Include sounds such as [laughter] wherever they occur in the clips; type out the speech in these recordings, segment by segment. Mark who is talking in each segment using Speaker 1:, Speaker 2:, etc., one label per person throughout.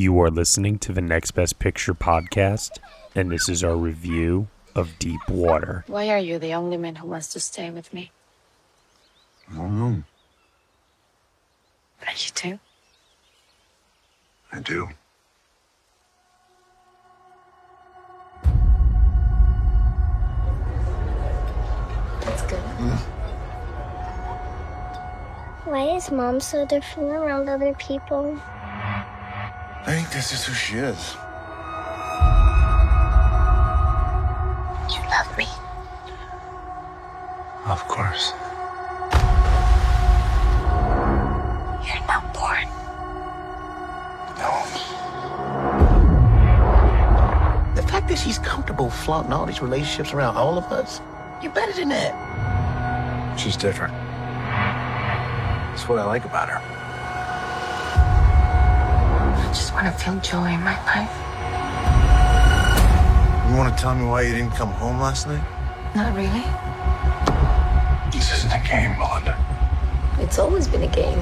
Speaker 1: You are listening to the Next Best Picture podcast, and this is our review of Deep Water.
Speaker 2: Why are you the only man who wants to stay with me?
Speaker 3: I don't know.
Speaker 2: Are you do?
Speaker 3: I do.
Speaker 2: That's good.
Speaker 4: Why is mom so different around other people?
Speaker 3: I think this is who she is.
Speaker 2: You love me.
Speaker 3: Of course.
Speaker 2: You're not born.
Speaker 3: No.
Speaker 5: The fact that she's comfortable flaunting all these relationships around all of us, you're better than that.
Speaker 3: She's different. That's what I like about her.
Speaker 2: I just want to feel joy in my life.
Speaker 3: You want to tell me why you didn't come home last night?
Speaker 2: Not really.
Speaker 3: This isn't a game, Melinda.
Speaker 2: It's always been a game.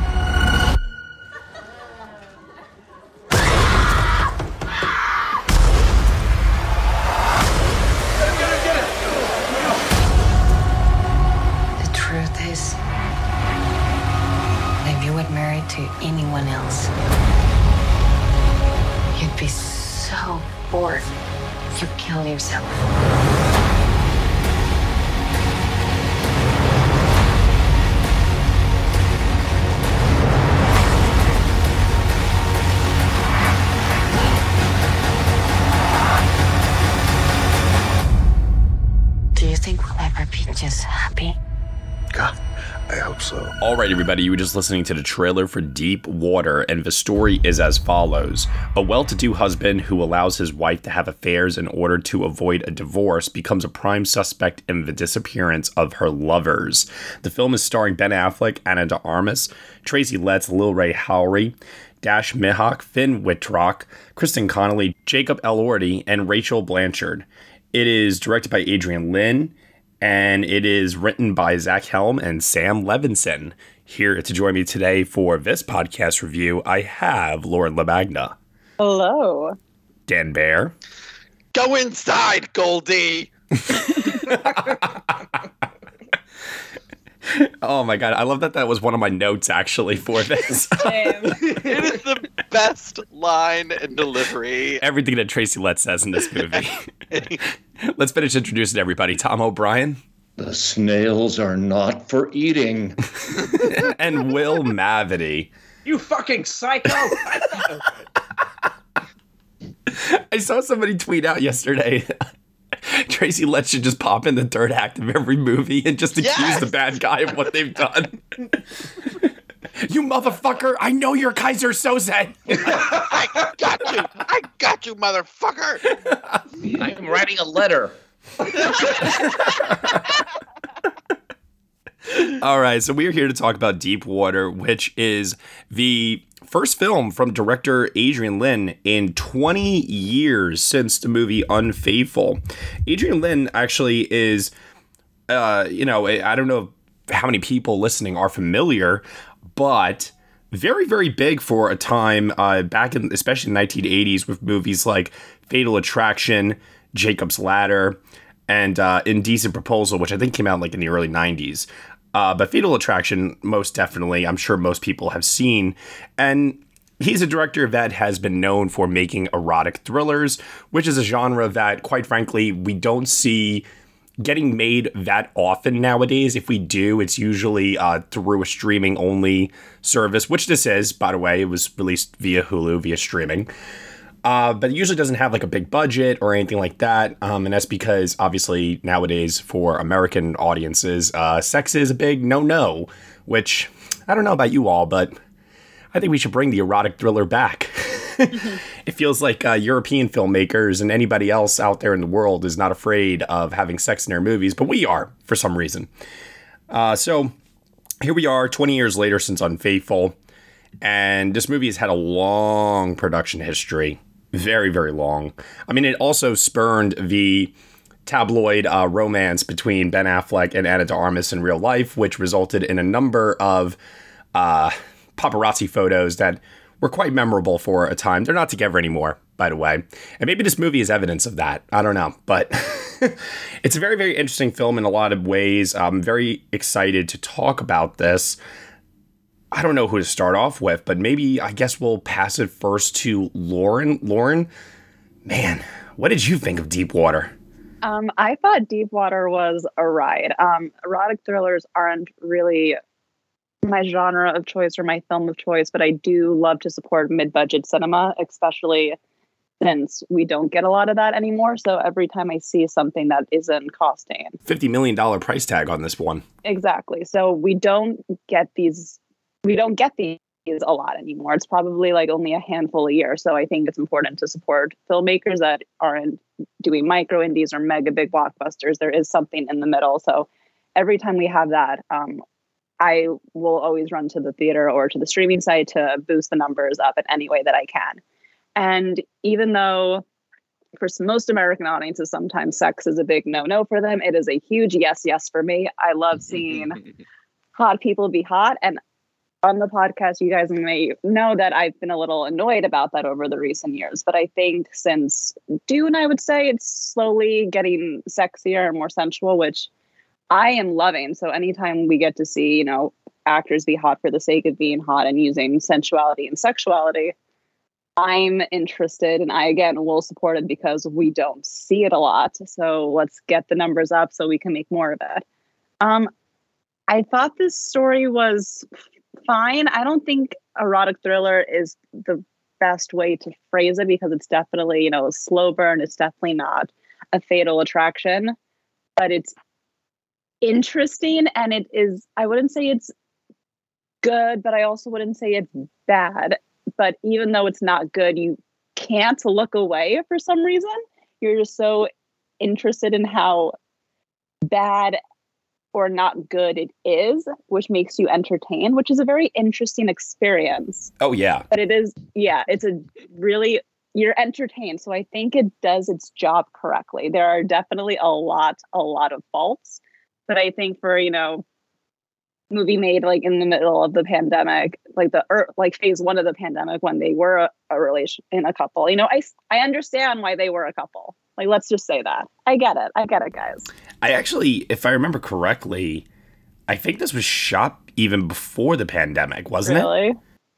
Speaker 3: Hope so.
Speaker 6: All right, everybody, you were just listening to the trailer for Deep Water, and the story is as follows. A well to do husband who allows his wife to have affairs in order to avoid a divorce becomes a prime suspect in the disappearance of her lovers. The film is starring Ben Affleck, Ana de Armas, Tracy Letts, Lil Rel Howery, Dash Mihok, Finn Wittrock, Kristen Connolly, Jacob Elordi, and Rachel Blanchard. It is directed by Adrian Lyne and it is written by Zach Helm and Sam Levinson. Here to join me today for this podcast review, I have Lauren LaMagna,
Speaker 7: Hello.
Speaker 6: Dan Bayer,
Speaker 8: Go inside, Goldie. [laughs] [laughs]
Speaker 6: Oh my god, I love that that was one of my notes actually for [laughs] this.
Speaker 7: Same.
Speaker 8: It is the best line and delivery.
Speaker 6: Everything that Tracy Letts says in this [laughs] movie. Let's finish introducing everybody. Tom O'Brien
Speaker 9: The snails are not for eating. [laughs]
Speaker 6: and Will Mavity.
Speaker 10: You fucking psycho!
Speaker 6: I saw somebody tweet out yesterday. [laughs] Tracy Letts should just pop in the third act of every movie and just accuse
Speaker 8: Yes!
Speaker 6: the bad guy of what they've done. [laughs] you motherfucker! I know you're Keyser Söze. [laughs]
Speaker 8: I got you. I got you, motherfucker.
Speaker 10: I'm writing a letter.
Speaker 6: All right, so we are here to talk about Deep Water, which is the first film from director Adrian Lyne in 20 years since the movie Unfaithful. Adrian Lyne actually is, uh, you know, I don't know how many people listening are familiar, but very, very big for a time uh, back in, especially in the 1980s, with movies like Fatal Attraction, Jacob's Ladder, and uh, Indecent Proposal, which I think came out like in the early 90s. Uh, but Fatal Attraction, most definitely, I'm sure most people have seen. And he's a director that has been known for making erotic thrillers, which is a genre that, quite frankly, we don't see getting made that often nowadays. If we do, it's usually uh, through a streaming only service, which this is, by the way. It was released via Hulu, via streaming. Uh, but it usually doesn't have like a big budget or anything like that. Um, and that's because obviously nowadays for American audiences, uh, sex is a big no no, which I don't know about you all, but I think we should bring the erotic thriller back. [laughs] it feels like uh, European filmmakers and anybody else out there in the world is not afraid of having sex in their movies, but we are for some reason. Uh, so here we are 20 years later since Unfaithful. And this movie has had a long production history. Very, very long. I mean, it also spurned the tabloid uh, romance between Ben Affleck and Ana de Armas in real life, which resulted in a number of uh, paparazzi photos that were quite memorable for a time. They're not together anymore, by the way. And maybe this movie is evidence of that. I don't know. But [laughs] it's a very, very interesting film in a lot of ways. I'm very excited to talk about this. I don't know who to start off with, but maybe I guess we'll pass it first to Lauren. Lauren, man, what did you think of Deepwater?
Speaker 7: Um, I thought Deepwater was a ride. Um, erotic thrillers aren't really my genre of choice or my film of choice, but I do love to support mid budget cinema, especially since we don't get a lot of that anymore. So every time I see something that isn't costing
Speaker 6: $50 million price tag on this one.
Speaker 7: Exactly. So we don't get these, we don't get these a lot anymore. It's probably like only a handful a year. So I think it's important to support filmmakers that aren't doing micro indies or mega big blockbusters. There is something in the middle. So every time we have that, um, I will always run to the theater or to the streaming site to boost the numbers up in any way that I can. And even though for most American audiences, sometimes sex is a big no no for them, it is a huge yes, yes for me. I love seeing [laughs] hot people be hot. And on the podcast, you guys may know that I've been a little annoyed about that over the recent years. But I think since Dune, I would say it's slowly getting sexier and more sensual, which I am loving. So anytime we get to see, you know, actors be hot for the sake of being hot and using sensuality and sexuality, I'm interested and I again will support it because we don't see it a lot. So let's get the numbers up so we can make more of it. Um, I thought this story was fine. I don't think erotic thriller is the best way to phrase it because it's definitely, you know, a slow burn. It's definitely not a fatal attraction, but it's interesting and it is, I wouldn't say it's good, but I also wouldn't say it's bad. But even though it's not good, you can't look away for some reason. You're just so interested in how bad or not good it is, which makes you entertained, which is a very interesting experience.
Speaker 6: Oh, yeah.
Speaker 7: But it is, yeah, it's a really, you're entertained. So I think it does its job correctly. There are definitely a lot, a lot of faults. But I think for, you know, movie made like in the middle of the pandemic, like the er, like phase one of the pandemic when they were a, a relation in a couple. You know, I I understand why they were a couple. Like, let's just say that. I get it. I get it, guys.
Speaker 6: I actually, if I remember correctly, I think this was shot even before the pandemic, wasn't
Speaker 7: really?
Speaker 6: it?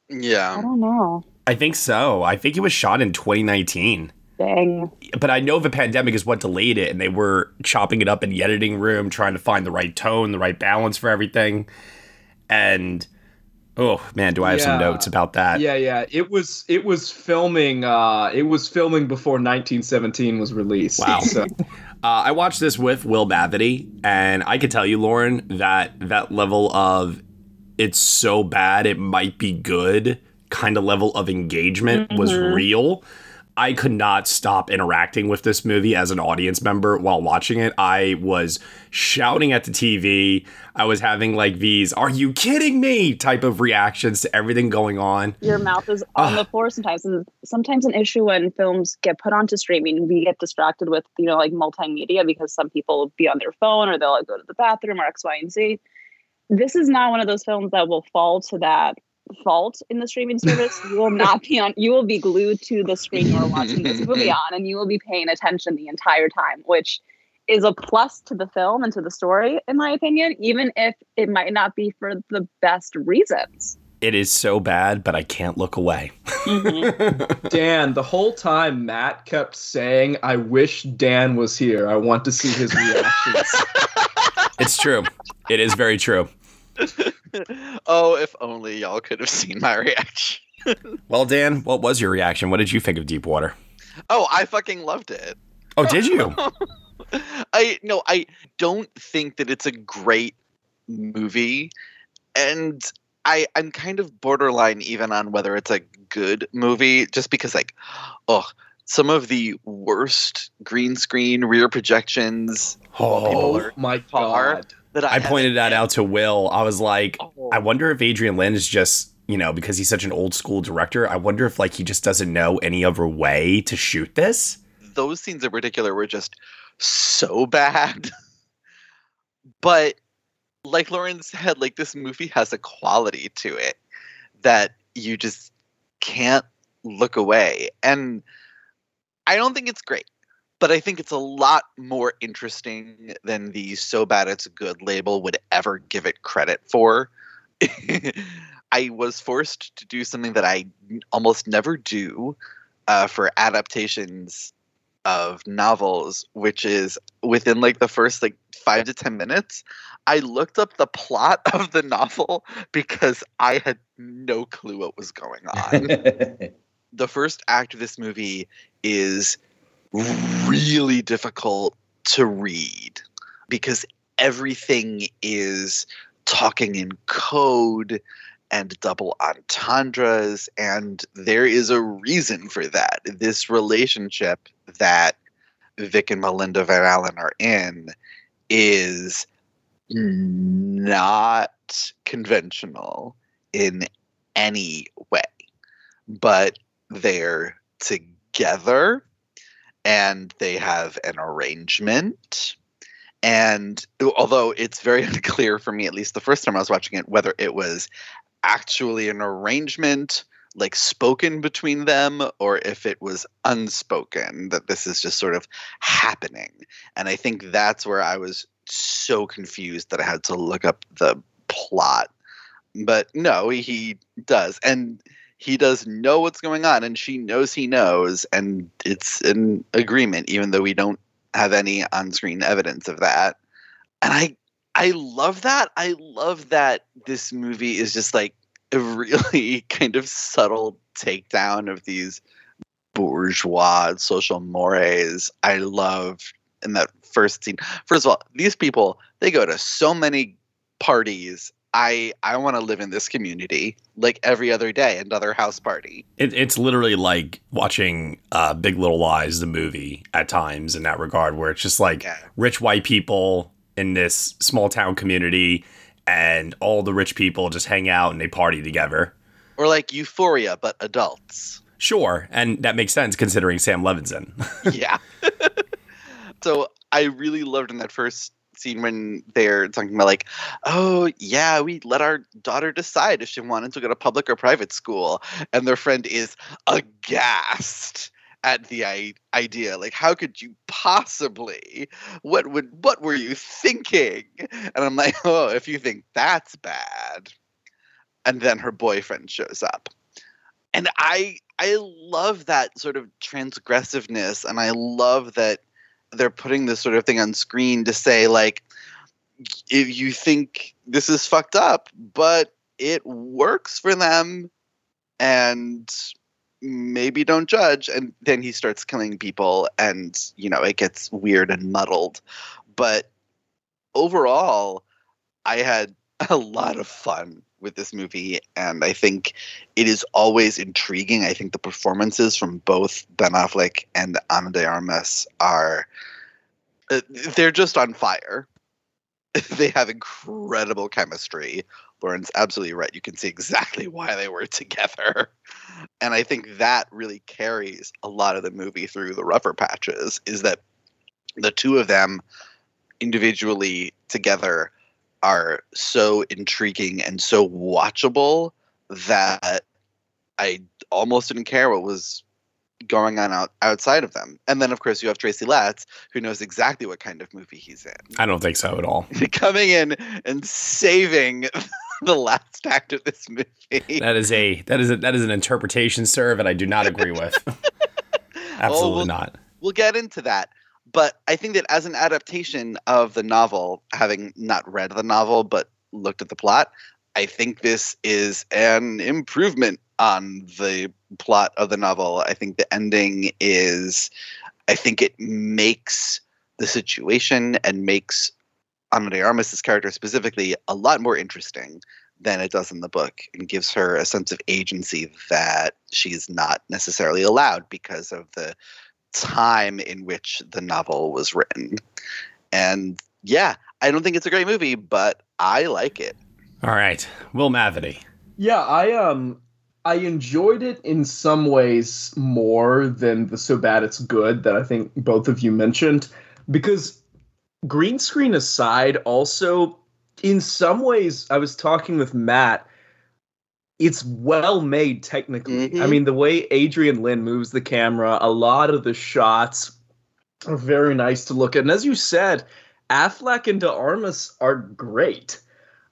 Speaker 8: Yeah.
Speaker 7: I don't know.
Speaker 6: I think so. I think it was shot in 2019.
Speaker 7: Dang.
Speaker 6: But I know the pandemic is what delayed it, and they were chopping it up in the editing room, trying to find the right tone, the right balance for everything. And oh man, do I have some notes about that?
Speaker 11: Yeah, yeah. It was it was filming uh it was filming before 1917 was released.
Speaker 6: Wow.
Speaker 11: So, [laughs]
Speaker 6: Uh, I watched this with Will Mavity, and I could tell you, Lauren, that that level of it's so bad it might be good kind of level of engagement was
Speaker 7: Mhm.
Speaker 6: real. I could not stop interacting with this movie as an audience member while watching it. I was shouting at the TV. I was having like these "Are you kidding me?" type of reactions to everything going on.
Speaker 7: Your mouth is on the floor sometimes. And sometimes an issue when films get put onto streaming, we get distracted with, you know, like multimedia because some people will be on their phone or they'll like, go to the bathroom or X, Y, and Z. This is not one of those films that will fall to that fault in the streaming service. you will not be on you will be glued to the screen you are watching this movie [laughs] on and you will be paying attention the entire time, which is a plus to the film and to the story, in my opinion, even if it might not be for the best reasons.
Speaker 6: It is so bad, but I can't look away. Mm-hmm. [laughs]
Speaker 11: Dan, the whole time Matt kept saying, "I wish Dan was here. I want to see his reactions." [laughs]
Speaker 6: It's true. it is very true. [laughs]
Speaker 8: oh, if only y'all could have seen my reaction.
Speaker 6: Well, Dan, what was your reaction? What did you think of Deepwater?
Speaker 8: Oh, I fucking loved it.
Speaker 6: Oh, did you? [laughs]
Speaker 8: I no, I don't think that it's a great movie, and I I'm kind of borderline even on whether it's a good movie, just because like, oh, some of the worst green screen rear projections
Speaker 6: Oh,
Speaker 11: my
Speaker 8: god! That I,
Speaker 6: I pointed that out to Will. I was like,
Speaker 8: Oh.
Speaker 6: I wonder if Adrian Lyne is just, you know, because he's such an old school director, I wonder if like he just doesn't know any other way to shoot this.
Speaker 8: those scenes in particular were just so bad. [laughs] but like Lauren said, like this movie has a quality to it that you just can't look away. And I don't think it's great, but I think it's a lot more interesting than the so bad it's good label would ever give it credit for. [laughs] I was forced to do something that I almost never do uh, for adaptations of novels, which is within like the first like five to ten minutes, I looked up the plot [laughs] of the novel because I had no clue what was going on. [laughs] the first act of this movie is really difficult to read because everything is talking in code and double entendres and there is a reason for that. This relationship that vic and melinda van allen are in is not conventional in any way but they're together and they have an arrangement. And although it's very [laughs] unclear for me at least the first time i was watching it whether it was actually an arrangement like spoken between them or if it was unspoken that this is just sort of happening. And i think that's where i was so confused that i had to look up the plot. But no he does. And he does know what's going on and she knows he knows and it's an agreement even though we don't have any on-screen evidence of that. And i i love that. I love that this movie is just like a [laughs] really kind of subtle takedown of these bourgeois social mores i love in that first scene. First of all these people they go to so many parties I I want to live in this community like every other day, another house party.
Speaker 6: It, it's literally like watching uh, Big Little Lies, the movie, at times in that regard, where it's just like
Speaker 8: Yeah.
Speaker 6: rich white people in this small town community, and all the rich people just hang out and they party together.
Speaker 8: Or like Euphoria, but adults.
Speaker 6: Sure, and that makes sense considering Sam Levinson. [laughs]
Speaker 8: yeah. [laughs] so I really loved in that first scene when they're talking about like, oh yeah, we let our daughter decide if she wanted to go to public or private school, and their friend is aghast at the I- idea. Like how could you possibly? What would what were you thinking? And i'm like [laughs] oh if you think that's bad. And then her boyfriend shows up. And i i love that sort of transgressiveness and i love that they're putting this sort of thing on screen to say like if you think this is fucked up but it works for them and maybe don't judge and then he starts killing people and you know it gets weird and muddled. But overall i had [laughs] a lot of fun with this movie and i think it is always intriguing. I think the performances from both ben affleck and ana de armas are uh, they're just on fire. [laughs] They have incredible chemistry. Lauren's absolutely right. You can see exactly [laughs] why they were together. And i think that really carries a lot of the movie through the rougher patches is that the two of them individually together are so intriguing and so watchable that I almost didn't care what was going on out, outside of them. And then, of course, you have Tracy Letts, who knows exactly what kind of movie he's in,
Speaker 6: I don't think so at all. [laughs]
Speaker 8: coming in and saving [laughs] the last act of this movie.
Speaker 6: That is a that is a, that is an interpretation, sir, that I do not agree with. [laughs] Absolutely
Speaker 8: well-
Speaker 6: not.
Speaker 8: we'll get into that. But I think that as an adaptation of the novel, having not read the novel but looked at the plot, I think this is an improvement on the plot of the novel. I think the ending is, I think it makes the situation and makes Ana de Armas' character specifically a lot more interesting than it does in the book and gives her a sense of agency that she's not necessarily allowed because of the time in which the novel was written. And yeah, I don't think it's a great movie, but I like it.
Speaker 6: All right, Will Mavity.
Speaker 11: Yeah, I um I enjoyed it in some ways more than the so bad it's good that I think both of you mentioned because green screen aside also in some ways I was talking with Matt it's well made technically. I mean, the way Adrian Lyne moves the camera, a lot of the shots are very nice to look at. And as you said, Affleck and De Armas are great.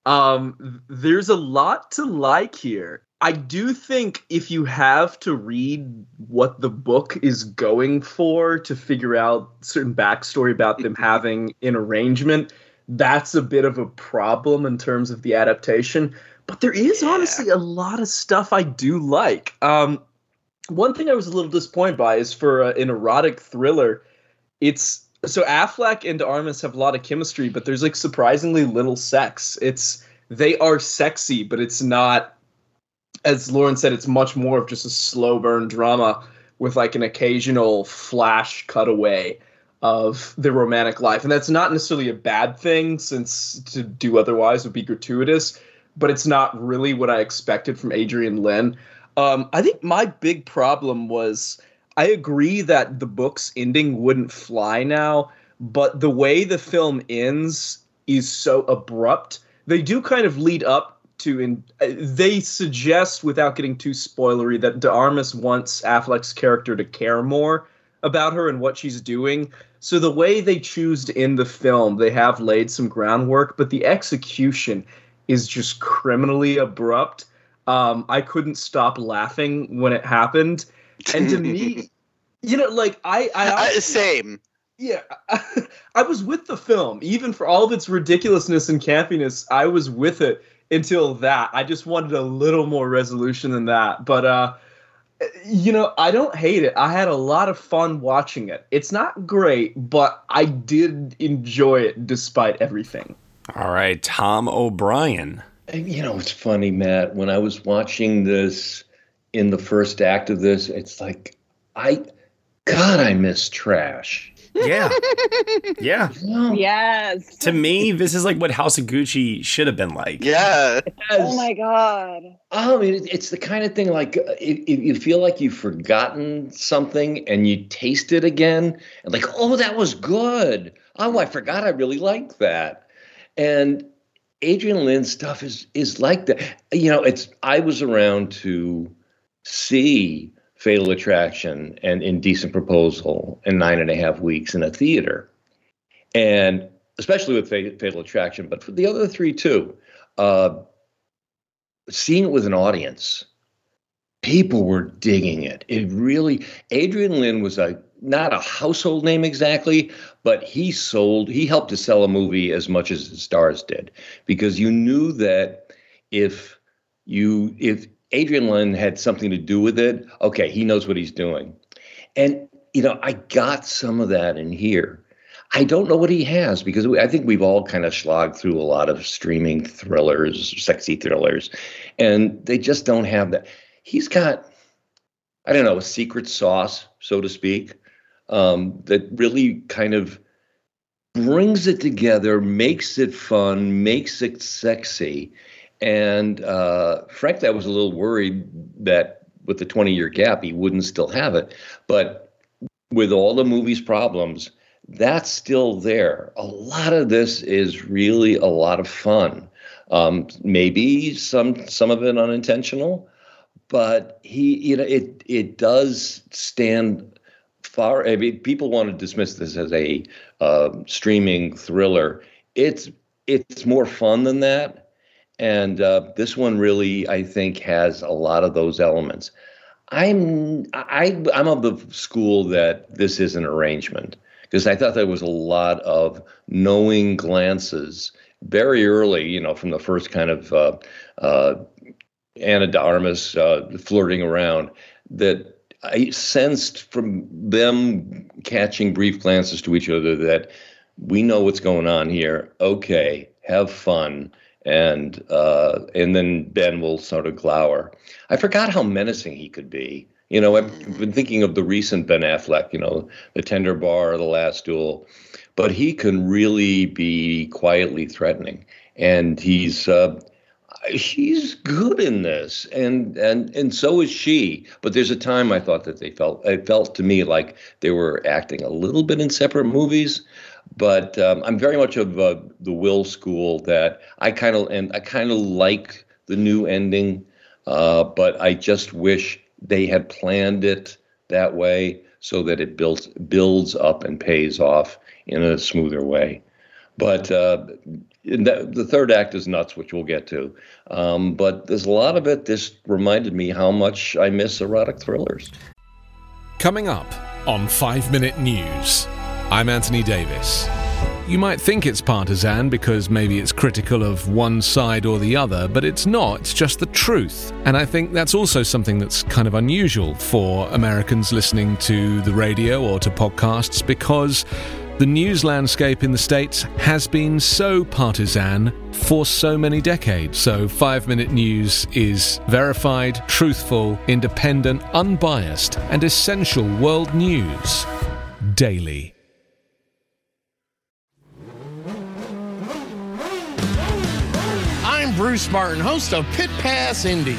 Speaker 11: Um, there's a lot to like here. I do think if you have to read what the book is going for to figure out certain backstory about them having an arrangement, that's a bit of a problem in terms of the adaptation. But there is honestly a lot of stuff I do like. Um, one thing I was a little disappointed by is for uh, an erotic thriller, it's so Affleck and Armas have a lot of chemistry, but there's like surprisingly little sex. It's they are sexy, but it's not as Lauren said, it's much more of just a slow burn drama with like an occasional flash cutaway of the romantic life. And that's not necessarily a bad thing since to do otherwise would be gratuitous, but it's not really what I expected from Adrian Lyne. Um, I think my big problem was I agree that the book's ending wouldn't fly now, but the way the film ends is so abrupt. They do kind of lead up to in uh, they suggest without getting too spoilery that De wants Affleck's character to care more about her and what she's doing. So the way they choose to end the film, they have laid some groundwork, but the execution is just criminally abrupt. Um, I couldn't stop laughing when it happened, and to me, [laughs] you know, like I, I,
Speaker 8: I same.
Speaker 11: Yeah, I, [laughs] I was with the film, even for all of its ridiculousness and campiness. I was with it until that. I just wanted a little more resolution than that. But uh you know, I don't hate it. I had a lot of fun watching it. It's not great, but I did enjoy it despite everything.
Speaker 6: All right, Tom O'Brien.
Speaker 9: You know, it's funny, Matt. When I was watching this in the first act of this, it's like, I, God, I miss trash.
Speaker 6: Yeah. Yeah.
Speaker 7: Yes.
Speaker 6: To me, this is like what House of Gucci should have been like.
Speaker 8: Yeah.
Speaker 7: Oh my god.
Speaker 9: Oh, I mean, it's the kind of thing like uh, if, if you feel like you've forgotten something and you taste it again, and like, oh, that was good. Oh, I forgot I really liked that. And Adrian Lyne's stuff is is like that. You know, it's I was around to see Fatal Attraction and Indecent Proposal in nine and a half weeks in a theater, and especially with Fatal Attraction, but for the other three too. Uh, seeing it with an audience, people were digging it. It really, Adrian Lyne was a not a household name exactly, but he sold, he helped to sell a movie as much as the stars did because you knew that if you, if Adrian Lyne had something to do with it, okay, he knows what he's doing. And, you know, I got some of that in here. I don't know what he has because I think we've all kind of slogged through a lot of streaming thrillers, sexy thrillers, and they just don't have that. He's got, I don't know, a secret sauce, so to speak, um, that really kind of brings it together, makes it fun, makes it sexy. And uh, frankly, I was a little worried that with the 20 year gap, he wouldn't still have it. But with all the movie's problems, that's still there. A lot of this is really a lot of fun. Um, maybe some some of it unintentional, but he, you know, it it does stand far. I mean, people want to dismiss this as a uh, streaming thriller. It's it's more fun than that, and uh, this one really, I think, has a lot of those elements. I'm I I'm of the school that this is an arrangement because I thought there was a lot of knowing glances very early, you know, from the first kind of uh, uh, Ana de Armas uh, flirting around that I sensed from them catching brief glances to each other that we know what's going on here. Okay, have fun. And uh, and then Ben will sort of glower. I forgot how menacing he could be. You know, I've been thinking of the recent Ben Affleck, you know, The Tender Bar, The Last Duel, but he can really be quietly threatening, and he's uh, he's good in this, and and and so is she. But there's a time I thought that they felt it felt to me like they were acting a little bit in separate movies. But um, I'm very much of uh, the Will school that I kind of and I kind of like the new ending Uh, but I just wish they had planned it that way so that it builds builds up and pays off in a smoother way. But uh, that, the third act is nuts, which we'll get to. Um, but there's a lot of it. This reminded me how much I miss erotic thrillers.
Speaker 12: Coming up on 5 Minute News, I'm Anthony Davis. You might think it's partisan because maybe it's critical of one side or the other, but it's not. It's just the truth. And I think that's also something that's kind of unusual for Americans listening to the radio or to podcasts because the news landscape in the States has been so partisan for so many decades. So, five minute news is verified, truthful, independent, unbiased, and essential world news daily.
Speaker 13: I'm Bruce Martin, host of Pit Pass Indy.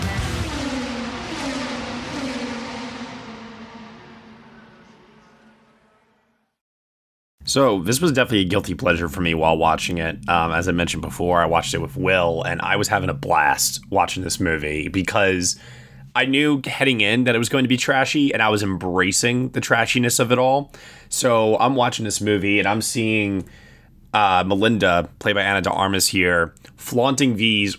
Speaker 6: So this was definitely a guilty pleasure for me while watching it. Um, as I mentioned before, I watched it with Will, and I was having a blast watching this movie because I knew heading in that it was going to be trashy, and I was embracing the trashiness of it all. So I'm watching this movie, and I'm seeing uh, Melinda, played by Ana de Armas here, flaunting these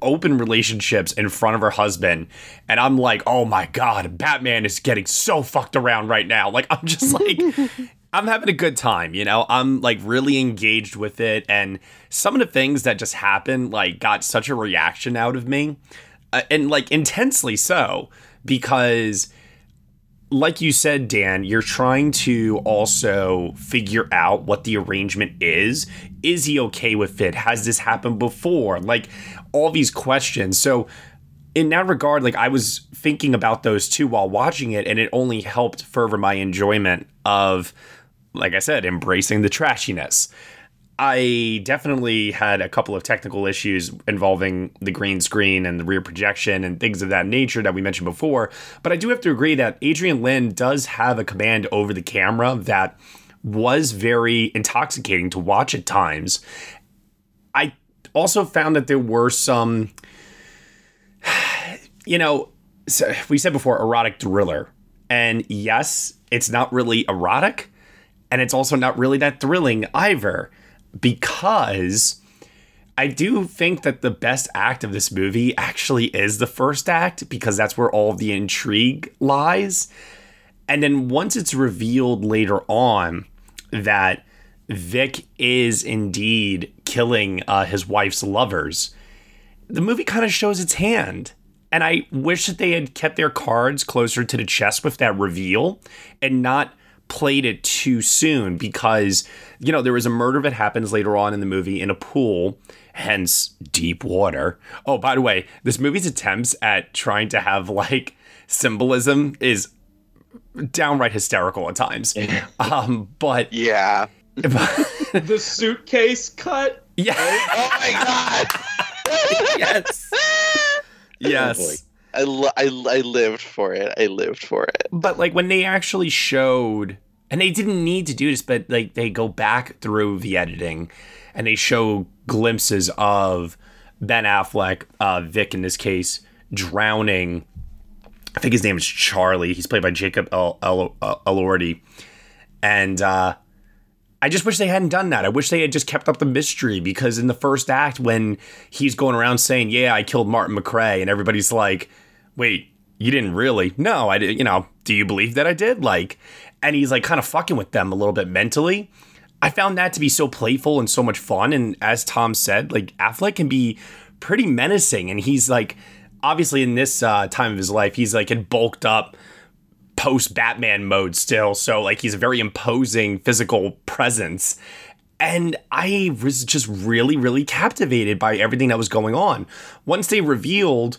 Speaker 6: open relationships in front of her husband and i'm like oh my god batman is getting so fucked around right now like i'm just [laughs] like I'm having a good time, you know. I'm like really engaged with it, and some of the things that just happened like got such a reaction out of me, uh, and like intensely so because, like you said, Dan, you're trying to also figure out what the arrangement is. Is he okay with it? Has this happened before? Like all these questions. So in that regard, like I was thinking about those too while watching it, and it only helped further my enjoyment of like I said, embracing the trashiness. I definitely had a couple of technical issues involving the green screen and the rear projection and things of that nature that we mentioned before. But I do have to agree that Adrian Lyne does have a command over the camera that was very intoxicating to watch at times. I also found that there were some, [sighs] you know, we said before, erotic thriller. And yes, it's not really erotic and it's also not really that thrilling either because I do think that the best act of this movie actually is the first act because that's where all the intrigue lies. And then once it's revealed later on that Vic is indeed killing uh, his wife's lovers, the movie kind of shows its hand. And I wish that they had kept their cards closer to the chest with that reveal and not played it too soon because you know there was a murder that happens later on in the movie in a pool hence deep water. Oh by the way this movie's attempts at trying to have like symbolism is downright hysterical at times. [laughs] Um but
Speaker 8: yeah. [laughs]
Speaker 11: The suitcase cut?
Speaker 6: Yeah.
Speaker 8: Oh my god. [laughs]
Speaker 6: Yes. Yes
Speaker 8: I, I, I lived for it. I lived for it.
Speaker 6: But like when they actually showed, and they didn't need to do this, but like they go back through the editing and they show glimpses of Ben Affleck, uh, Vic in this case, drowning. I think his name is Charlie. He's played by Jacob El- El- El- Elordi. And uh, I just wish they hadn't done that. I wish they had just kept up the mystery because in the first act, when he's going around saying, "Yeah, I killed Martin McRae," and everybody's like, "Wait, you didn't really?" No, I did. You know, do you believe that I did? Like, and he's like kind of fucking with them a little bit mentally. I found that to be so playful and so much fun. And as Tom said, like Affleck can be pretty menacing, and he's like, obviously in this uh, time of his life, he's like had bulked up post Batman mode still. So like he's a very imposing physical presence. And I was just really, really captivated by everything that was going on. Once they revealed,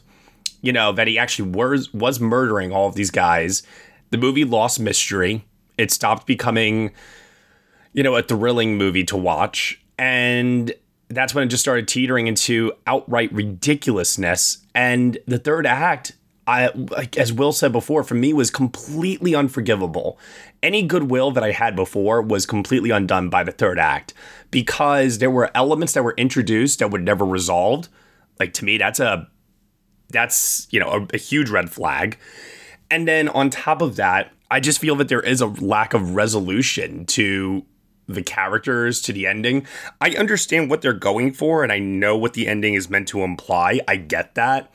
Speaker 6: you know, that he actually was was murdering all of these guys, the movie lost mystery. It stopped becoming, you know, a thrilling movie to watch. And that's when it just started teetering into outright ridiculousness. And the third act, I like as Will said before, for me was completely unforgivable. Any goodwill that I had before was completely undone by the third act because there were elements that were introduced that were never resolved. Like to me, that's a that's you know a, a huge red flag. And then on top of that, I just feel that there is a lack of resolution to the characters to the ending. I understand what they're going for and I know what the ending is meant to imply. I get that.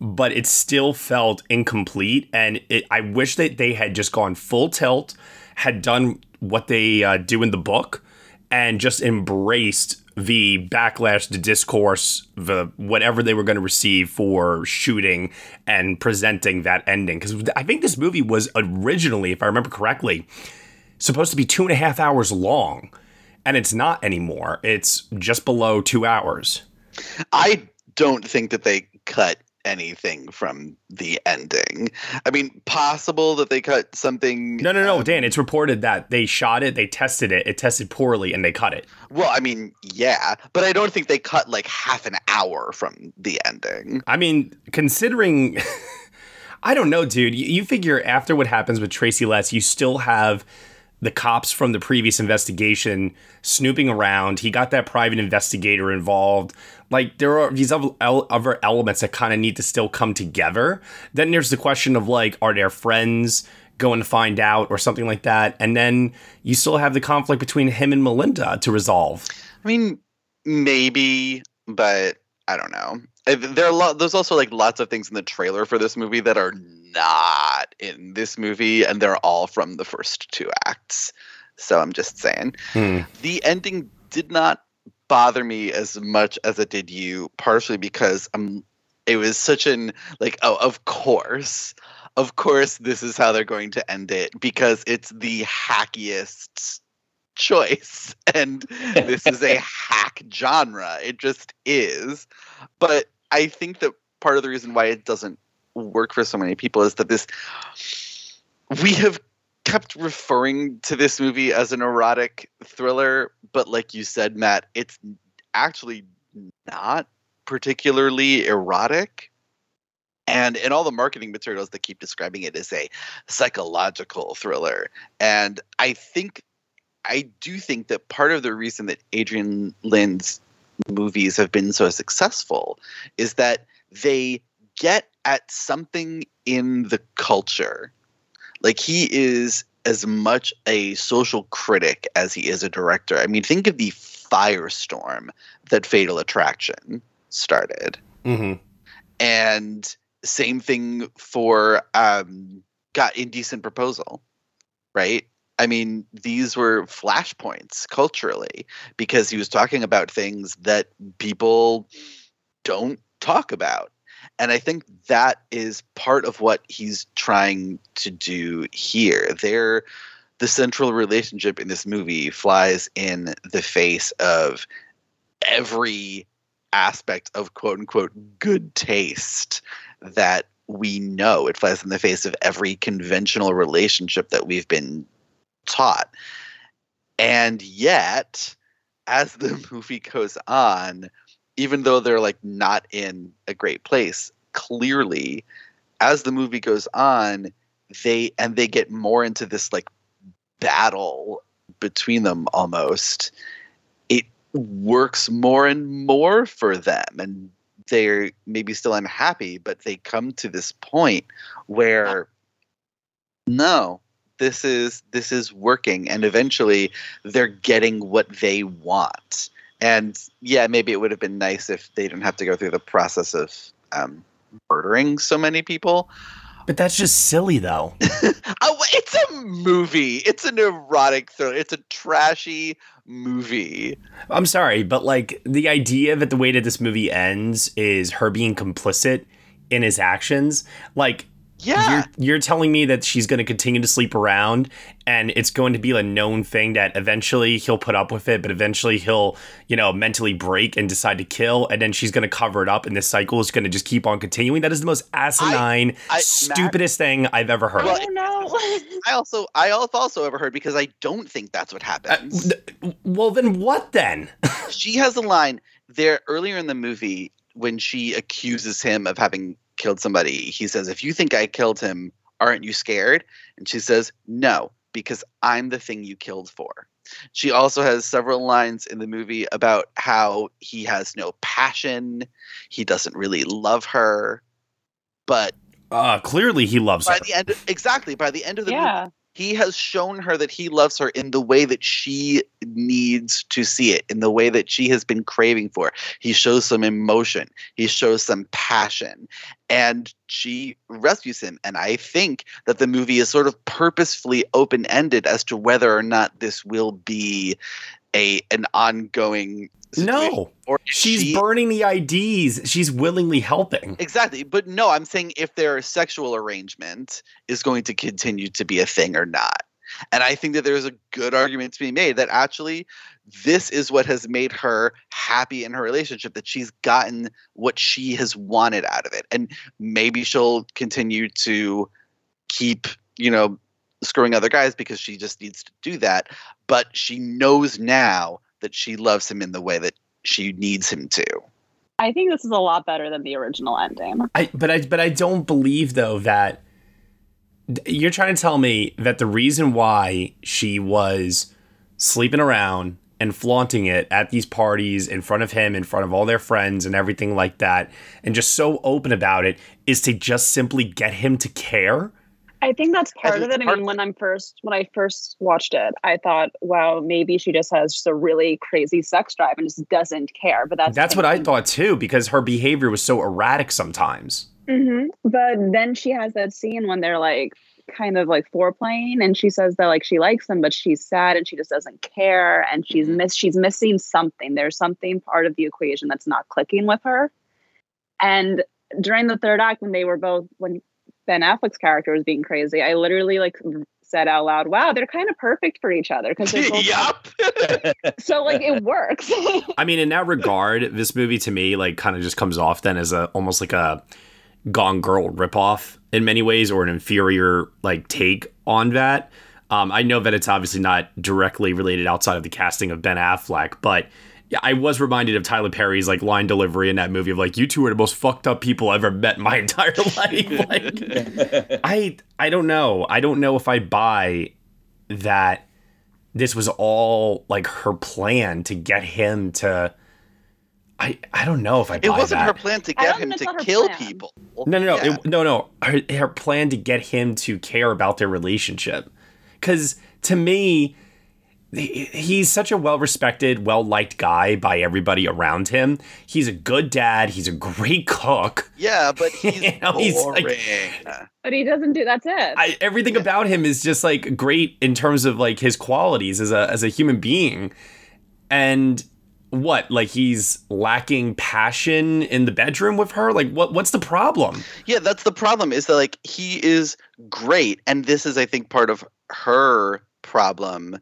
Speaker 6: But it still felt incomplete and it, I wish that they had just gone full tilt, had done what they uh, do in the book and just embraced the backlash, the discourse, the whatever they were going to receive for shooting and presenting that ending. Because I think this movie was originally, if I remember correctly, supposed to be two and a half hours long, and it's not anymore. It's just below two hours.
Speaker 8: I don't think that they cut anything from the ending. I mean, possible that they cut something.
Speaker 6: No, no, no, um, Dan. It's reported that they shot it, they tested it, it tested poorly, and they cut it.
Speaker 8: Well, I mean, yeah, but I don't think they cut like half an hour from the ending.
Speaker 6: I mean, considering. [laughs] I don't know, dude. You, you figure after what happens with Tracy Letts, you still have the cops from the previous investigation snooping around. He got that private investigator involved. Like there are these other elements that kind of need to still come together. Then there's the question of like, are their friends going to find out or something like that? And then you still have the conflict between him and Melinda to resolve.
Speaker 8: I mean, maybe, but I don't know. There are a lot. There's also like lots of things in the trailer for this movie that are not in this movie, and they're all from the first two acts. So I'm just saying. Hmm. The ending did not bother me as much as it did you, partially because um, it was such an like, oh, of course, of course, this is how they're going to end it because it's the hackiest choice and this is a [laughs] hack genre it just is but i think that part of the reason why it doesn't work for so many people is that this we have kept referring to this movie as an erotic thriller, but like you said, Matt, it's actually not particularly erotic. And in all the marketing materials, they keep describing it as a psychological thriller. And I think, I do think that part of the reason that Adrian Lyne's movies have been so successful is that they get at something in the culture. Like he is as much a social critic as he is a director. I mean, think of the firestorm that Fatal Attraction started.
Speaker 6: Mm-hmm.
Speaker 8: And same thing for um, got indecent proposal, right? I mean, these were flashpoints culturally because he was talking about things that people don't talk about. And I think that is part of what he's trying to do here. There, the central relationship in this movie flies in the face of every aspect of quote unquote good taste that we know. It flies in the face of every conventional relationship that we've been taught. And yet, as the [laughs] movie goes on, even though they're like not in a great place clearly as the movie goes on they and they get more into this like battle between them almost it works more and more for them and they're maybe still unhappy but they come to this point where no this is this is working and eventually they're getting what they want and yeah, maybe it would have been nice if they didn't have to go through the process of um, murdering so many people.
Speaker 6: But that's just silly, though. [laughs]
Speaker 8: oh, it's a movie. It's an erotic thriller. It's a trashy movie.
Speaker 6: I'm sorry, but like the idea that the way that this movie ends is her being complicit in his actions, like
Speaker 8: Yeah.
Speaker 6: You're, you're telling me that she's going to continue to sleep around and it's going to be a known thing that eventually he'll put up with it, but eventually he'll, you know, mentally break and decide to kill. And then she's going to cover it up and this cycle is going to just keep on continuing. That is the most asinine,
Speaker 8: I-
Speaker 6: stupidest thing I've ever heard.
Speaker 8: Well,
Speaker 7: I don't know. [laughs]
Speaker 8: I also I have also ever heard because I don't think that's what uh, happens.
Speaker 6: well, then what then? [laughs]
Speaker 8: she has a line there earlier in the movie when she accuses him of having killed somebody. He says, "If you think I killed him, aren't you scared?" And she says, "No, because I'm the thing you killed for." She also has several lines in the movie about how he has no passion, he doesn't really love her, but
Speaker 6: Uh, clearly he loves
Speaker 8: by
Speaker 6: her.
Speaker 8: the end exactly by the end of the
Speaker 7: Yeah.
Speaker 8: movie he has shown her that he loves her in the way that she needs to see it in the way that she has been craving for he shows some emotion. He shows some passion. And she rescues him. And i think that the movie is sort of purposefully open-ended as to whether or not this will be a an ongoing
Speaker 6: No, she's
Speaker 8: she-
Speaker 6: burning the IDs. She's willingly helping.
Speaker 8: Exactly. But no, I'm saying if their sexual arrangement is going to continue to be a thing or not. And I think that there's a good argument to be made that actually this is what has made her happy in her relationship, that she's gotten what she has wanted out of it. And maybe she'll continue to keep, you know, screwing other guys because she just needs to do that. But she knows now that she loves him in the way that she needs him to.
Speaker 7: I think this is a lot better than the original ending.
Speaker 6: I but I but I don't believe though that you're trying to tell me that the reason why she was sleeping around and flaunting it at these parties in front of him, in front of all their friends and everything like that, and just so open about it is to just simply get him to care.
Speaker 7: I think that's part of it. I mean, when I'm first when I first watched it, I thought, wow, maybe she just has just a really crazy sex drive and just doesn't care. But that's
Speaker 6: That's what I thought too, because her behavior was so erratic sometimes.
Speaker 7: hmm But then she has that scene when they're like kind of like foreplaying, and she says that like she likes him, but she's sad and she just doesn't care, and she's miss she's missing something. There's something part of the equation that's not clicking with her. And during the third act, when they were both when Ben Affleck's character was being crazy, I literally like said out loud, "Wow, they're kind of perfect for each other because they're [laughs] both."
Speaker 8: yup. [laughs]
Speaker 7: so like it works. [laughs]
Speaker 6: I mean, in that regard, this movie to me like kind of just comes off then as a almost like a Gone Girl ripoff in many ways, or an inferior like take on that. Um, I know that it's obviously not directly related outside of the casting of Ben Affleck, but yeah, I was reminded of Tyler Perry's like line delivery in that movie of like, "You two are the most fucked up people I've ever met in my [laughs] entire life." [laughs] like, [laughs] I I don't know. I don't know if I buy that this was all like her plan to get him to. I I don't know if I.
Speaker 8: It wasn't
Speaker 6: that.
Speaker 8: her plan to get him to
Speaker 7: it's not her
Speaker 8: kill
Speaker 7: plan.
Speaker 8: people.
Speaker 6: No, no, no,
Speaker 8: Yeah.
Speaker 6: it, no, no. Her, her plan to get him to care about their relationship, because to me, he- he's such a well-respected, well-liked guy by everybody around him. He's a good dad. He's a great cook.
Speaker 8: Yeah, but [laughs] he's,
Speaker 6: You know, he's
Speaker 8: boring.
Speaker 6: like-
Speaker 7: but he doesn't do. That's it.
Speaker 6: I, everything about him is just like great in terms of like his qualities as a as a human being, and what like he's lacking passion in the bedroom with her. Like what what's the problem?
Speaker 8: yeah, that's the problem. Is that like he is great, and this is, I think, part of her problem.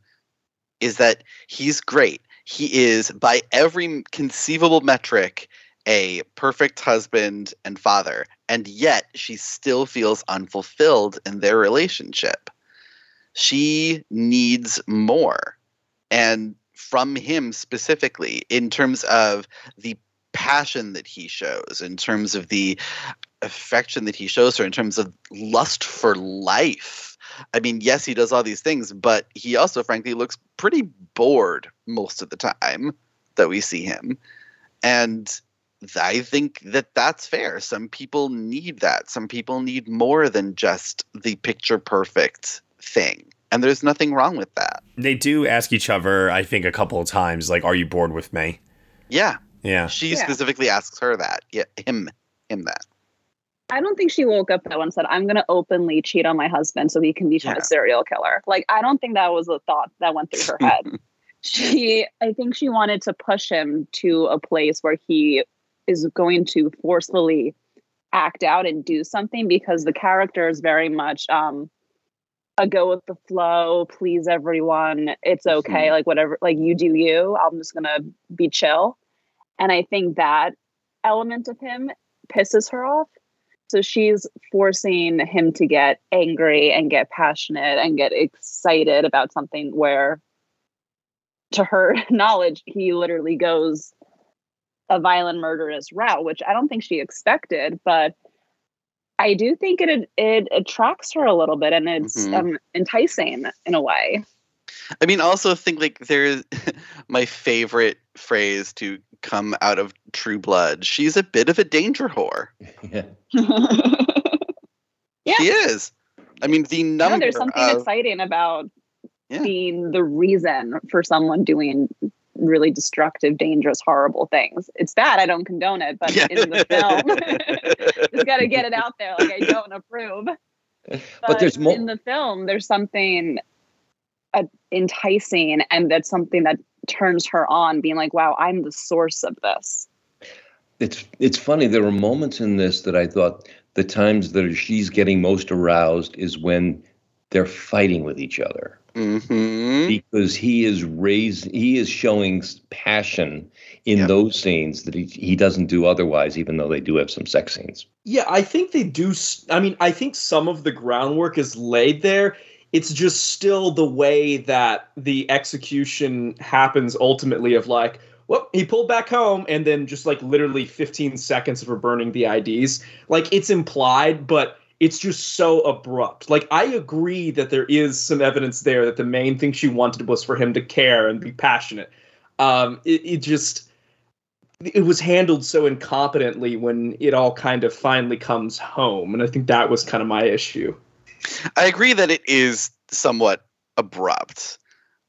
Speaker 8: Is that he's great. He is by every conceivable metric a perfect husband and father, and yet she still feels unfulfilled in their relationship. She needs more. And from him specifically, in terms of the passion that he shows, in terms of the affection that he shows her, in terms of lust for life. I mean, yes, he does all these things, but he also, frankly, looks pretty bored most of the time that we see him. And I think that that's fair. Some people need that. Some people need more than just the picture perfect thing. And there's nothing wrong with that.
Speaker 6: They do ask each other, I think, a couple of times, like, "Are you bored with me?"
Speaker 8: Yeah.
Speaker 6: Yeah.
Speaker 8: She
Speaker 7: Yeah.
Speaker 8: specifically asks her that. Yeah, him him that.
Speaker 7: I don't think she woke up that one and said, I'm going to openly cheat on my husband so he can become
Speaker 8: Yeah.
Speaker 7: a serial killer. Like, I don't think that was a thought that went through her [laughs] head. she, I think she wanted to push him to a place where he is going to forcefully act out and do something because the character is very much um a go with the flow, please everyone. It's okay. Like whatever, like you do you. I'm just gonna be chill. And I think that element of him pisses her off. So she's forcing him to get angry and get passionate and get excited about something where to her [laughs] knowledge, he literally goes a violent murderous route, which I don't think she expected, but I do think it it attracts her a little bit and it's
Speaker 8: Mhm.
Speaker 7: um, enticing in a way.
Speaker 8: I mean, also think like there's [laughs] my favorite phrase to come out of True Blood. She's a bit of a danger whore. [laughs] [laughs]
Speaker 9: Yeah.
Speaker 8: She is. I mean, the number
Speaker 7: no, there's something
Speaker 8: of
Speaker 7: exciting about being the reason for someone doing really destructive, dangerous, horrible things. It's bad. I don't condone it, but in the film, just got to get it out there. Like I don't approve.
Speaker 9: But there's more.
Speaker 7: in the film. There's something enticing, and that's something that turns her on, being like, "Wow, I'm the source of this."
Speaker 9: It's it's funny. There were moments in this that I thought the times that she's getting most aroused is when they're fighting with each other.
Speaker 8: Mm-hmm.
Speaker 9: Because he is raised, he is showing passion in those scenes that he, he doesn't do otherwise, even though they do have some sex scenes.
Speaker 11: Yeah, I think they do. i mean, I think some of the groundwork is laid there. It's just still the way that the execution happens ultimately of like, well, he pulled back home and then just like literally 15 seconds of her burning the IDs. Like it's implied, but it's just so abrupt. Like I agree that there is some evidence there that the main thing she wanted was for him to care and be passionate. Um, it, it just it was handled so incompetently when it all kind of finally comes home and i think that was kind of my issue
Speaker 8: I agree that it is somewhat abrupt,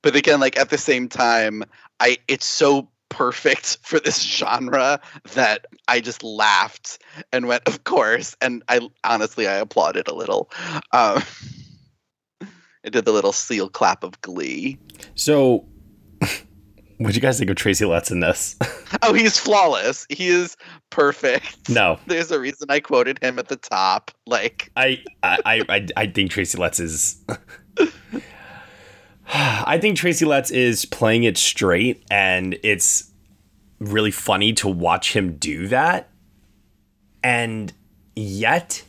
Speaker 8: but again, like at the same time, I it's so perfect [laughs] for this genre that I just laughed and went, "Of course!" And I honestly, I applauded a little. Um, [laughs] I did the little seal clap of glee.
Speaker 6: So, what do you guys think of Tracy Letts in this? [laughs]
Speaker 8: Oh, he's flawless. He is perfect.
Speaker 6: No. [laughs]
Speaker 8: There's a reason I quoted him at the top. Like, [laughs]
Speaker 6: I I I, I, I think Tracy Letts is. [sighs] I think Tracy Letts is playing it straight, and it's really funny to watch him do that. And yet,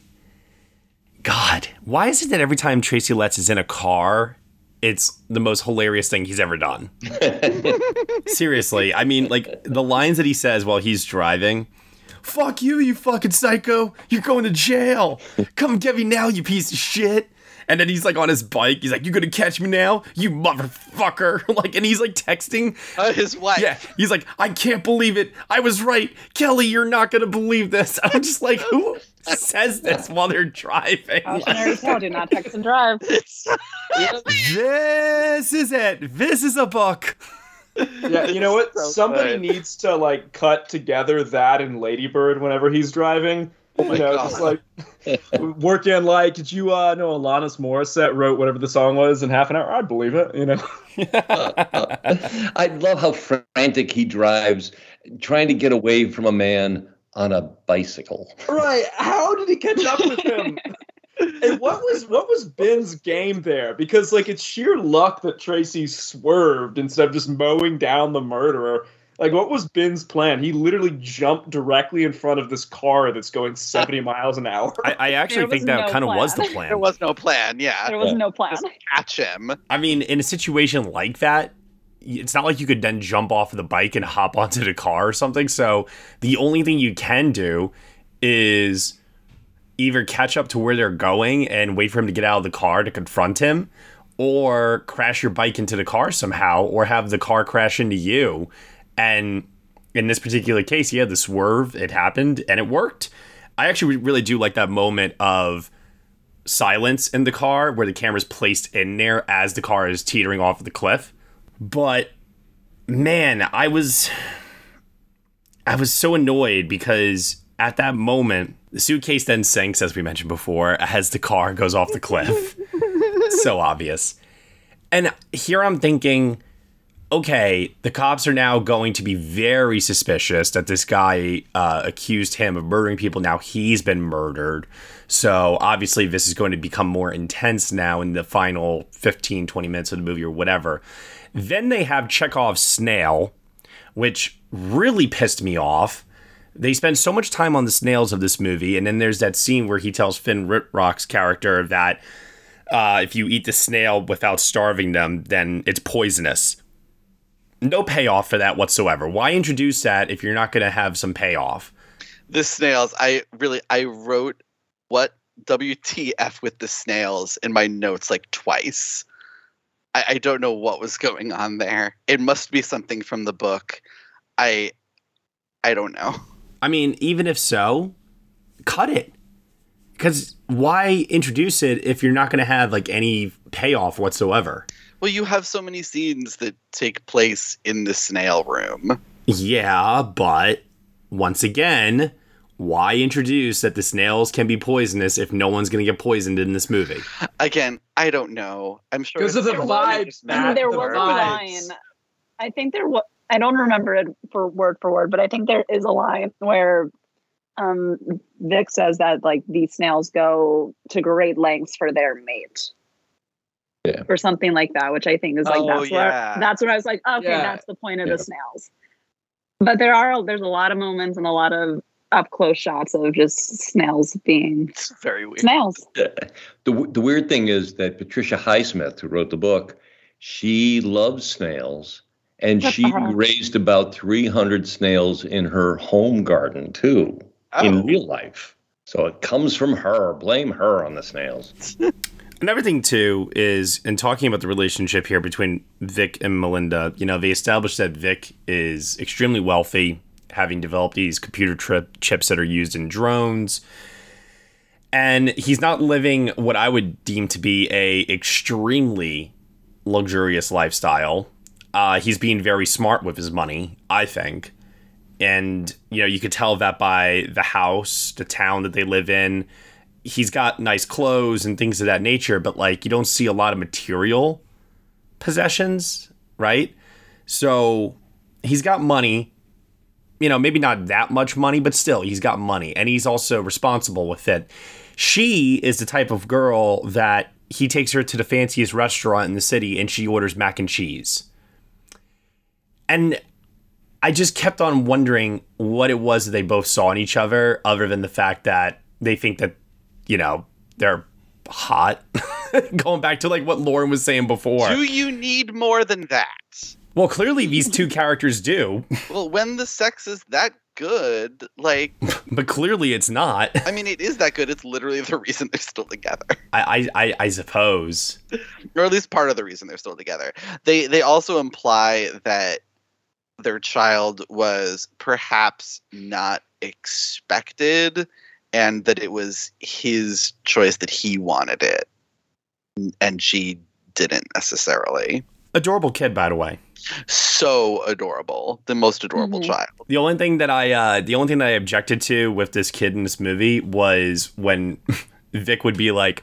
Speaker 6: God, why is it that every time Tracy Letts is in a car, it's the most hilarious thing he's ever done? [laughs] Seriously, I mean, like the lines that he says while he's driving. Fuck you, you fucking psycho. You're going to jail. Come get me now, you piece of shit. And then he's like on his bike. He's like, You gonna catch me now? You motherfucker. [laughs] Like, and he's like texting
Speaker 8: uh, his wife.
Speaker 6: Yeah. He's like, I can't believe it. I was right. Kelly, you're not gonna believe this. [laughs] I'm just like, who says this while they're driving?
Speaker 7: Cautionary [laughs] tale: Do not text and drive.
Speaker 6: this is it. This is a book.
Speaker 11: yeah you know what
Speaker 8: So
Speaker 11: somebody
Speaker 8: good.
Speaker 11: needs to like cut together that and Lady Bird whenever he's driving
Speaker 8: Oh
Speaker 11: you know just like [laughs] working like did you uh know alanis morissette wrote whatever the song was in half an hour? I'd believe it you know? [laughs]
Speaker 9: I love how frantic he drives, trying to get away from a man on a bicycle.
Speaker 11: right. How did he catch up with him? [laughs] And what was what was ben's game there? Because like it's sheer luck that tracy swerved instead of just mowing down the murderer like what was ben's plan he literally jumped directly in front of this car that's going 70 uh, miles an hour
Speaker 6: I, I actually think that
Speaker 7: no
Speaker 6: kind of was the
Speaker 7: plan.
Speaker 6: plan.
Speaker 8: There was no plan. Yeah.
Speaker 7: There was no plan.
Speaker 8: Just catch him.
Speaker 6: I mean, in a situation like that, it's not like you could then jump off of the bike and hop onto the car or something. So the only thing you can do is either catch up to where they're going and wait for him to get out of the car to confront him, or crash your bike into the car somehow, or have the car crash into you. And in this particular case, yeah, the swerve, it happened and it worked. I actually really do like that moment of silence in the car where the camera's placed in there as the car is teetering off the cliff. But man, I was I was so annoyed because at that moment, the suitcase then sinks, as we mentioned before, as the car goes off the cliff. [laughs] so obvious. And here I'm thinking, okay, the cops are now going to be very suspicious that this guy uh, accused him of murdering people. Now he's been murdered. So obviously, this is going to become more intense now in the final 15, 20 minutes of the movie or whatever. Then they have Chekhov's snail, which really pissed me off. They spend so much time on the snails of this movie, and then there's that scene where he tells Finn Wittrock's character that uh, if you eat the snail without starving them, then it's poisonous. No payoff for that whatsoever. Why introduce that if you're not going to have some payoff?
Speaker 8: The snails, I really, I wrote what WTF with the snails in my notes like twice. I, I don't know what was going on there. It must be something from the book. I, I don't know.
Speaker 6: I mean, even if so, cut it. Because why introduce it if you're not going to have like any payoff whatsoever?
Speaker 8: Well, you have so many scenes that take place in the snail room.
Speaker 6: Yeah, but once again, why introduce that the snails can be poisonous if no one's going to get poisoned in this movie?
Speaker 8: Again, I don't know. I'm sure
Speaker 11: because of the vibes.
Speaker 7: And there
Speaker 11: the
Speaker 7: was a line. I think there was. I don't remember it for word for word, but I think there is a line where um, Vic says that like these snails go to great lengths for their mate.
Speaker 9: Yeah.
Speaker 7: Or something like that, which I think is like
Speaker 8: Oh,
Speaker 7: that's
Speaker 8: yeah.
Speaker 7: where that's where I was like, okay,
Speaker 11: Yeah.
Speaker 7: that's the point of
Speaker 9: Yeah.
Speaker 7: the snails. But there are there's a lot of moments and a lot of up close shots of just snails being
Speaker 8: It's very weird.
Speaker 7: snails.
Speaker 9: Uh, the, the weird thing is that Patricia Highsmith, who wrote the book, she loves snails and
Speaker 7: Good
Speaker 9: she
Speaker 7: for
Speaker 9: raised about 300 snails in her home garden too,
Speaker 8: Oh.
Speaker 9: in real life. So it comes from her. Blame her on the snails. [laughs]
Speaker 6: Another thing too is in talking about the relationship here between Vic and Melinda, you know, they established that Vic is extremely wealthy, having developed these computer trip chips that are used in drones. And he's not living what I would deem to be a extremely luxurious lifestyle. Uh, he's being very smart with his money, I think. And, you know, you could tell that by the house, the town that they live in. He's got nice clothes and things of that nature, but like you don't see a lot of material possessions, right? So he's got money, you know, maybe not that much money, but still he's got money and he's also responsible with it. She is the type of girl that he takes her to the fanciest restaurant in the city and she orders mac and cheese. And I just kept on wondering what it was that they both saw in each other, other than the fact that they think that, you know, they're hot. [laughs] Going back to like what Lauren was saying before.
Speaker 8: Do you need more than that?
Speaker 6: Well, clearly these two characters do,
Speaker 8: Well, when the sex is that good, like, [laughs]
Speaker 6: but clearly it's not.
Speaker 8: I mean, it is that good. It's literally the reason they're still together,
Speaker 6: I, I, I, I suppose.
Speaker 8: or at least part of the reason they're still together. They they also imply that their child was perhaps not expected, and that it was his choice that he wanted it, and she didn't necessarily.
Speaker 6: Adorable kid, by the way.
Speaker 8: So adorable, the most adorable
Speaker 7: Mhm.
Speaker 8: child.
Speaker 6: The only thing that I, uh, the only thing that I objected to with this kid in this movie was when [laughs] Vic would be like,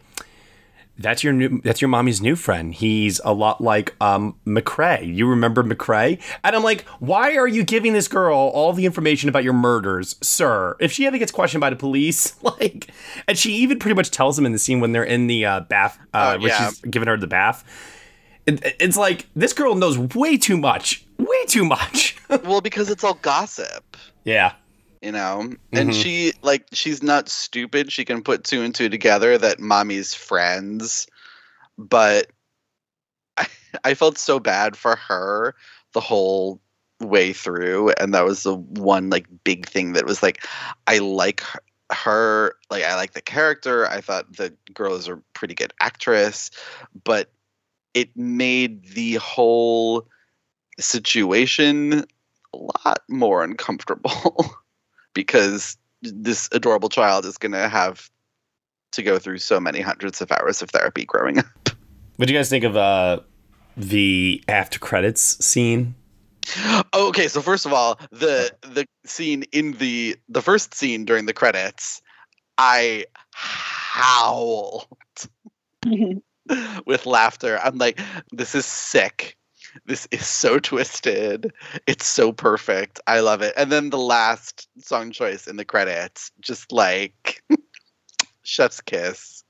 Speaker 6: "That's your new, that's your mommy's new friend. He's a lot like um McCrae. You remember McCrae?" And I'm like, "Why are you giving this girl all the information about your murders, sir? If she ever gets questioned by the police, [laughs] like, and she even pretty much tells him in the scene when they're in the uh, bath, uh,
Speaker 8: Oh, yeah.
Speaker 6: she's giving her the bath." It, it's like this girl knows way too much, way too much. [laughs]
Speaker 8: well, because it's all gossip.
Speaker 6: yeah.
Speaker 8: You know? And
Speaker 6: Mhm.
Speaker 8: she like she's not stupid. She can put two and two together that mommy's friends. But I, [laughs] I felt so bad for her the whole way through. And that was the one like big thing that was like i like her, her like i like the character. I thought the girl is a pretty good actress. But it made the whole situation a lot more uncomfortable [laughs] because this adorable child is going to have to go through so many hundreds of hours of therapy growing up.
Speaker 6: What do you guys think of uh the after credits scene?
Speaker 8: Oh, okay, so first of all, the the scene in the the first scene during the credits, I howled [laughs] with laughter. I'm like, this is sick. This is so twisted. It's so perfect. I love it. And then the last song choice in the credits, just like [laughs] chef's kiss.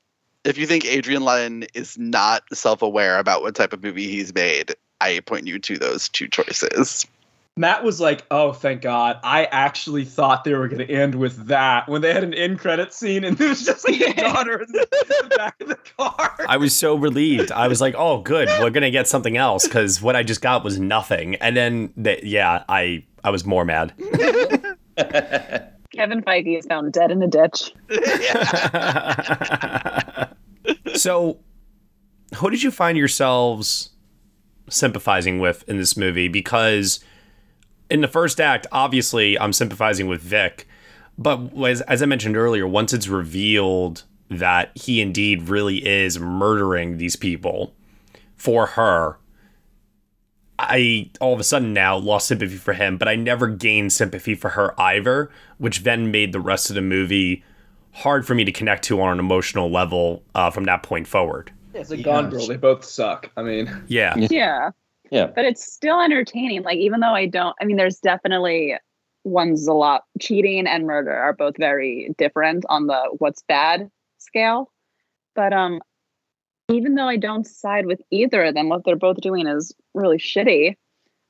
Speaker 8: If you think Adrian Lyne is not self-aware about what type of movie he's made, I point you to those two choices.
Speaker 11: Matt was like, "Oh, thank God!" I actually thought they were going to end with that when they had an end credit scene, and [laughs] it was just like a daughter in the, the back of the car.
Speaker 6: I was so relieved. I was like, "Oh, good, we're gonna get something else," because what I just got was nothing. And then, the, yeah, I I was more mad. [laughs]
Speaker 7: Kevin Feige is found dead in a ditch. [laughs]
Speaker 6: so, who did you find yourselves sympathizing with in this movie? Because in the first act, obviously, I'm sympathizing with Vic, but as, as I mentioned earlier, once it's revealed that he indeed really is murdering these people for her, I all of a sudden now lost sympathy for him, but I never gained sympathy for her either, which then made the rest of the movie hard for me to connect to on an emotional level uh, from that point forward.
Speaker 11: Yeah, it's like Gone Girl. They both suck. I mean,
Speaker 6: yeah,
Speaker 7: Yeah.
Speaker 9: Yeah.
Speaker 7: But it's still entertaining. Like, even though I don't, I mean, there's definitely one's a lot, cheating and murder are both very different on the what's bad scale. But, um, even though I don't side with either of them, what they're both doing is really shitty.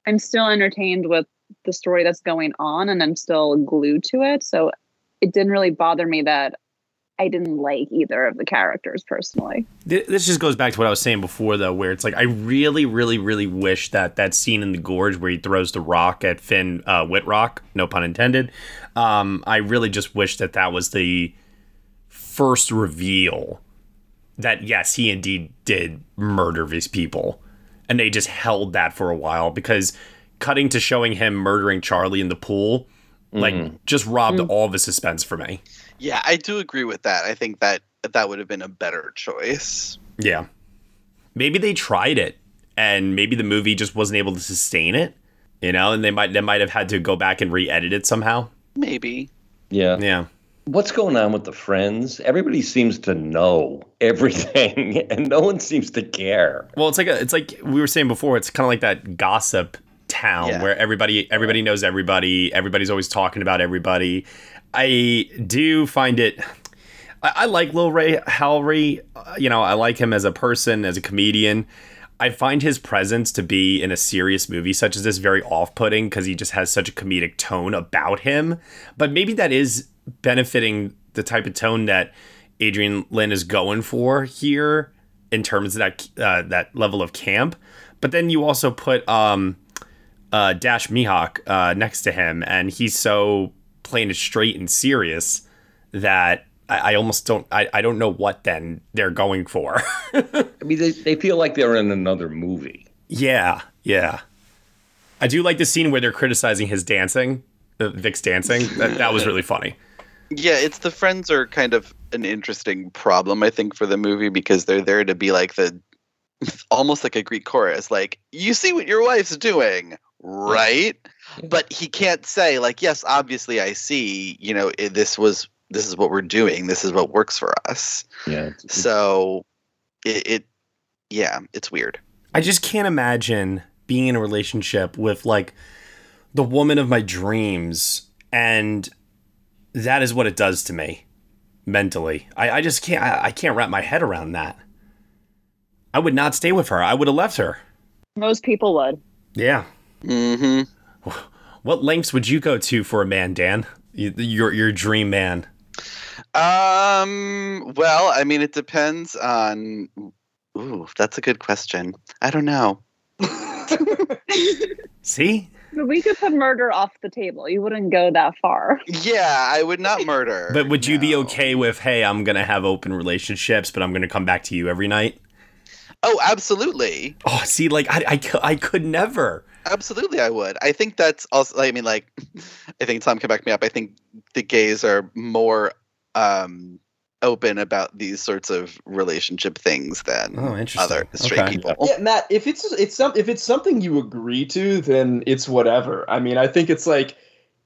Speaker 7: I'm still entertained with the story that's going on and I'm still glued to it. So it didn't really bother me that I didn't like either of the characters personally.
Speaker 6: This just goes back to what I was saying before, though, where it's like I really, really, really wish that that scene in the gorge where he throws the rock at Finn uh, Wittrock, no pun intended. Um, I really just wish that that was the first reveal that yes, he indeed did murder these people, and they just held that for a while because cutting to showing him murdering Charlie in the pool, like, just robbed all the suspense for me.
Speaker 8: Yeah, I do agree with that. I think that that would have been a better choice.
Speaker 6: Yeah. Maybe they tried it and maybe the movie just wasn't able to sustain it, you know, and they might they might have had to go back and re-edit it somehow.
Speaker 8: Maybe.
Speaker 9: Yeah.
Speaker 6: Yeah.
Speaker 9: What's going on with the friends? Everybody seems to know [laughs] everything and no one seems to care.
Speaker 6: Well, it's like a, it's like we were saying before, it's kind of like that gossip town
Speaker 9: Yeah.
Speaker 6: where everybody everybody knows everybody, everybody's always talking about everybody. I do find it I, I like Lil Rel Howery. Uh, you know, I like him as a person, as a comedian. I find his presence to be in a serious movie such as this very off-putting because he just has such a comedic tone about him. But maybe that is benefiting the type of tone that Adrian Lyne is going for here in terms of that uh, that level of camp. But then you also put um, uh, Dash Mihok uh, next to him, and he's so plain it straight and serious that I, I almost don't I, I don't know what then they're going for. [laughs]
Speaker 9: I mean, they, they feel like they're in another movie.
Speaker 6: yeah, yeah. I do like the scene where they're criticizing his dancing, uh, Vic's dancing. That, that was really funny.
Speaker 8: Yeah, it's the friends are kind of an interesting problem, I think, for the movie because they're there to be like the [laughs] almost like a Greek chorus, like, you see what your wife's doing, right? But he can't say, like, yes, obviously I see, you know, this was this is what we're doing, this is what works for us.
Speaker 9: Yeah.
Speaker 8: So it, it yeah, it's weird.
Speaker 6: I just can't imagine being in a relationship with like the woman of my dreams and that is what it does to me mentally. I, I just can't I, I can't wrap my head around that. I would not stay with her. I would have left her.
Speaker 7: Most people would.
Speaker 6: Yeah.
Speaker 8: Mm-hmm.
Speaker 6: What lengths would you go to for a man, Dan? You- Your your dream man.
Speaker 8: Um. Well, I mean, it depends on. Ooh, that's a good question. I don't know. [laughs]
Speaker 6: See?
Speaker 7: But we could put murder off the table. You wouldn't go that far.
Speaker 8: Yeah, I would not murder. [laughs]
Speaker 6: But would you be okay with, hey, I'm gonna have open relationships, but I'm gonna come back to you every night?
Speaker 8: oh, absolutely,
Speaker 6: Oh, see, like I, I, I could never.
Speaker 8: Absolutely, I would. I think that's also. I mean, like, [laughs] I think Tom can back me up. I think the gays are more um open about these sorts of relationship things than
Speaker 6: Oh, interesting.
Speaker 8: other straight
Speaker 6: Okay.
Speaker 8: people.
Speaker 11: Yeah, Matt. If it's it's some if it's something you agree to, then it's whatever. I mean, I think it's like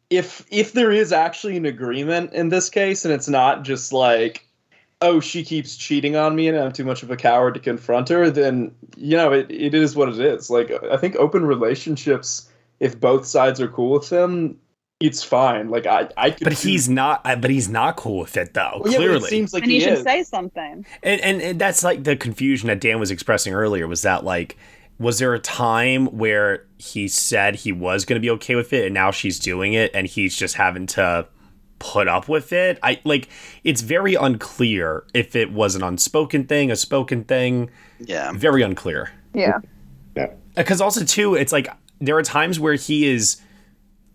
Speaker 11: if if there is actually an agreement in this case, and it's not just like oh, she keeps cheating on me and I'm too much of a coward to confront her, then, you know, it, it is what it is. Like, I think open relationships, if both sides are cool with them, it's fine. Like, I, I could
Speaker 6: But he's not. uh, But he's not cool with it, though.
Speaker 11: Well, yeah, but it
Speaker 6: clearly,
Speaker 11: seems like
Speaker 7: and
Speaker 11: he
Speaker 7: you should
Speaker 11: is.
Speaker 7: say something.
Speaker 6: and, and and that's like the confusion that Dan was expressing earlier. Was that like, was there a time where he said he was going to be okay with it, and now she's doing it, and he's just having to put up with it? I like. It's very unclear if it was an unspoken thing, a spoken thing.
Speaker 8: Yeah,
Speaker 6: very unclear.
Speaker 7: Yeah. Yeah.
Speaker 6: Uh, because also too, it's like there are times where he is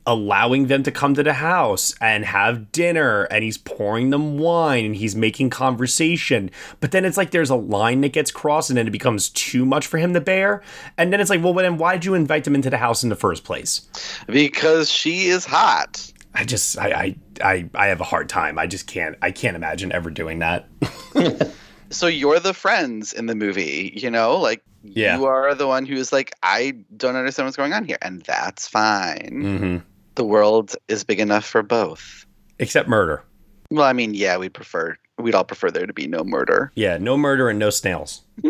Speaker 6: allowing them to come to the house and have dinner and he's pouring them wine and he's making conversation but then it's like there's a line that gets crossed and then it becomes too much for him to bear and then it's like well then why did you invite them into the house in the first place
Speaker 8: because she is hot
Speaker 6: i just i i i, I have a hard time i just can't i can't imagine ever doing that [laughs]
Speaker 8: so you're the friends in the movie, you know, like
Speaker 6: Yeah.
Speaker 8: you are the one who's like, I don't understand what's going on here, and that's fine.
Speaker 6: mm-hmm.
Speaker 8: The world is big enough for both.
Speaker 6: except murder
Speaker 8: Well, I mean, yeah, we'd prefer, we'd all prefer there to be no murder.
Speaker 6: yeah no murder and no snails [laughs]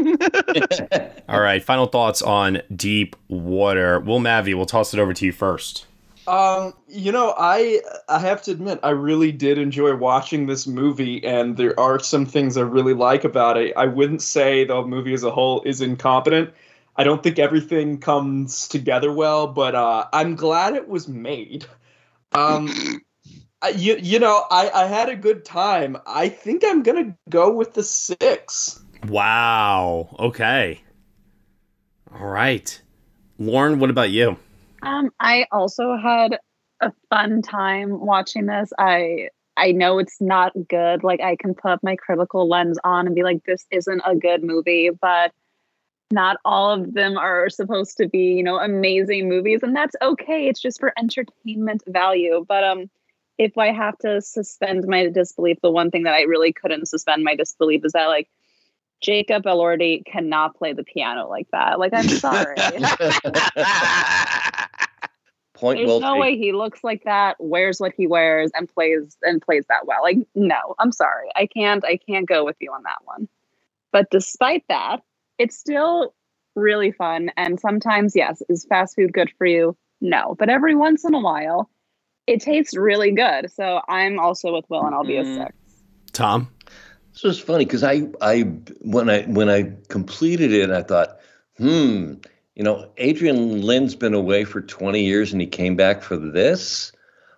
Speaker 6: all right final thoughts on deep water Will Mavity we'll toss it over to you first
Speaker 11: Um, you know, I I have to admit, I really did enjoy watching this movie, and there are some things I really like about it. I wouldn't say the movie as a whole is incompetent. I don't think everything comes together well, but uh, I'm glad it was made. Um, I, you you know, I I had a good time. I think I'm gonna go with the six.
Speaker 6: Wow. Okay. All right. Lauren, what about you?
Speaker 7: Um, I also had a fun time watching this. I I know it's not good. Like I can put my critical lens on and be like, this isn't a good movie, but not all of them are supposed to be, you know, amazing movies, and that's okay. It's just for entertainment value. But um, if I have to suspend my disbelief, the one thing that I really couldn't suspend my disbelief is that like Jacob Elordi cannot play the piano like that. Like I'm [laughs] sorry. [laughs]
Speaker 9: Point
Speaker 7: There's
Speaker 9: well
Speaker 7: no
Speaker 9: taken.
Speaker 7: way he looks like that, wears what he wears, and plays and plays that well. Like, no, I'm sorry. I can't I can't go with you on that one. But despite that, it's still really fun. And sometimes, yes, is fast food good for you? No. But every once in a while, it tastes really good. So I'm also with Will and I'll be a six.
Speaker 6: Tom?
Speaker 9: This was funny because I, I when I when I completed it, I thought, hmm, you know, Adrian Lyne's been away for 20 years and he came back for this.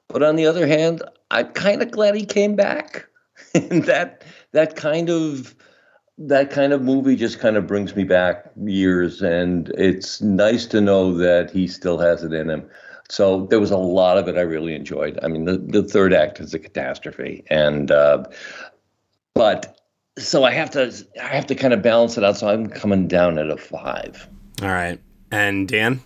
Speaker 9: But on the other hand, I'm kind of glad he came back. [laughs] and that that kind of that kind of movie just kind of brings me back years and it's nice to know that he still has it in him. So there was a lot of it I really enjoyed. I mean, the, the third act is a catastrophe, and uh, but so I have to I have to kind of balance it out. So I'm coming down at a five.
Speaker 6: All right. And Dan?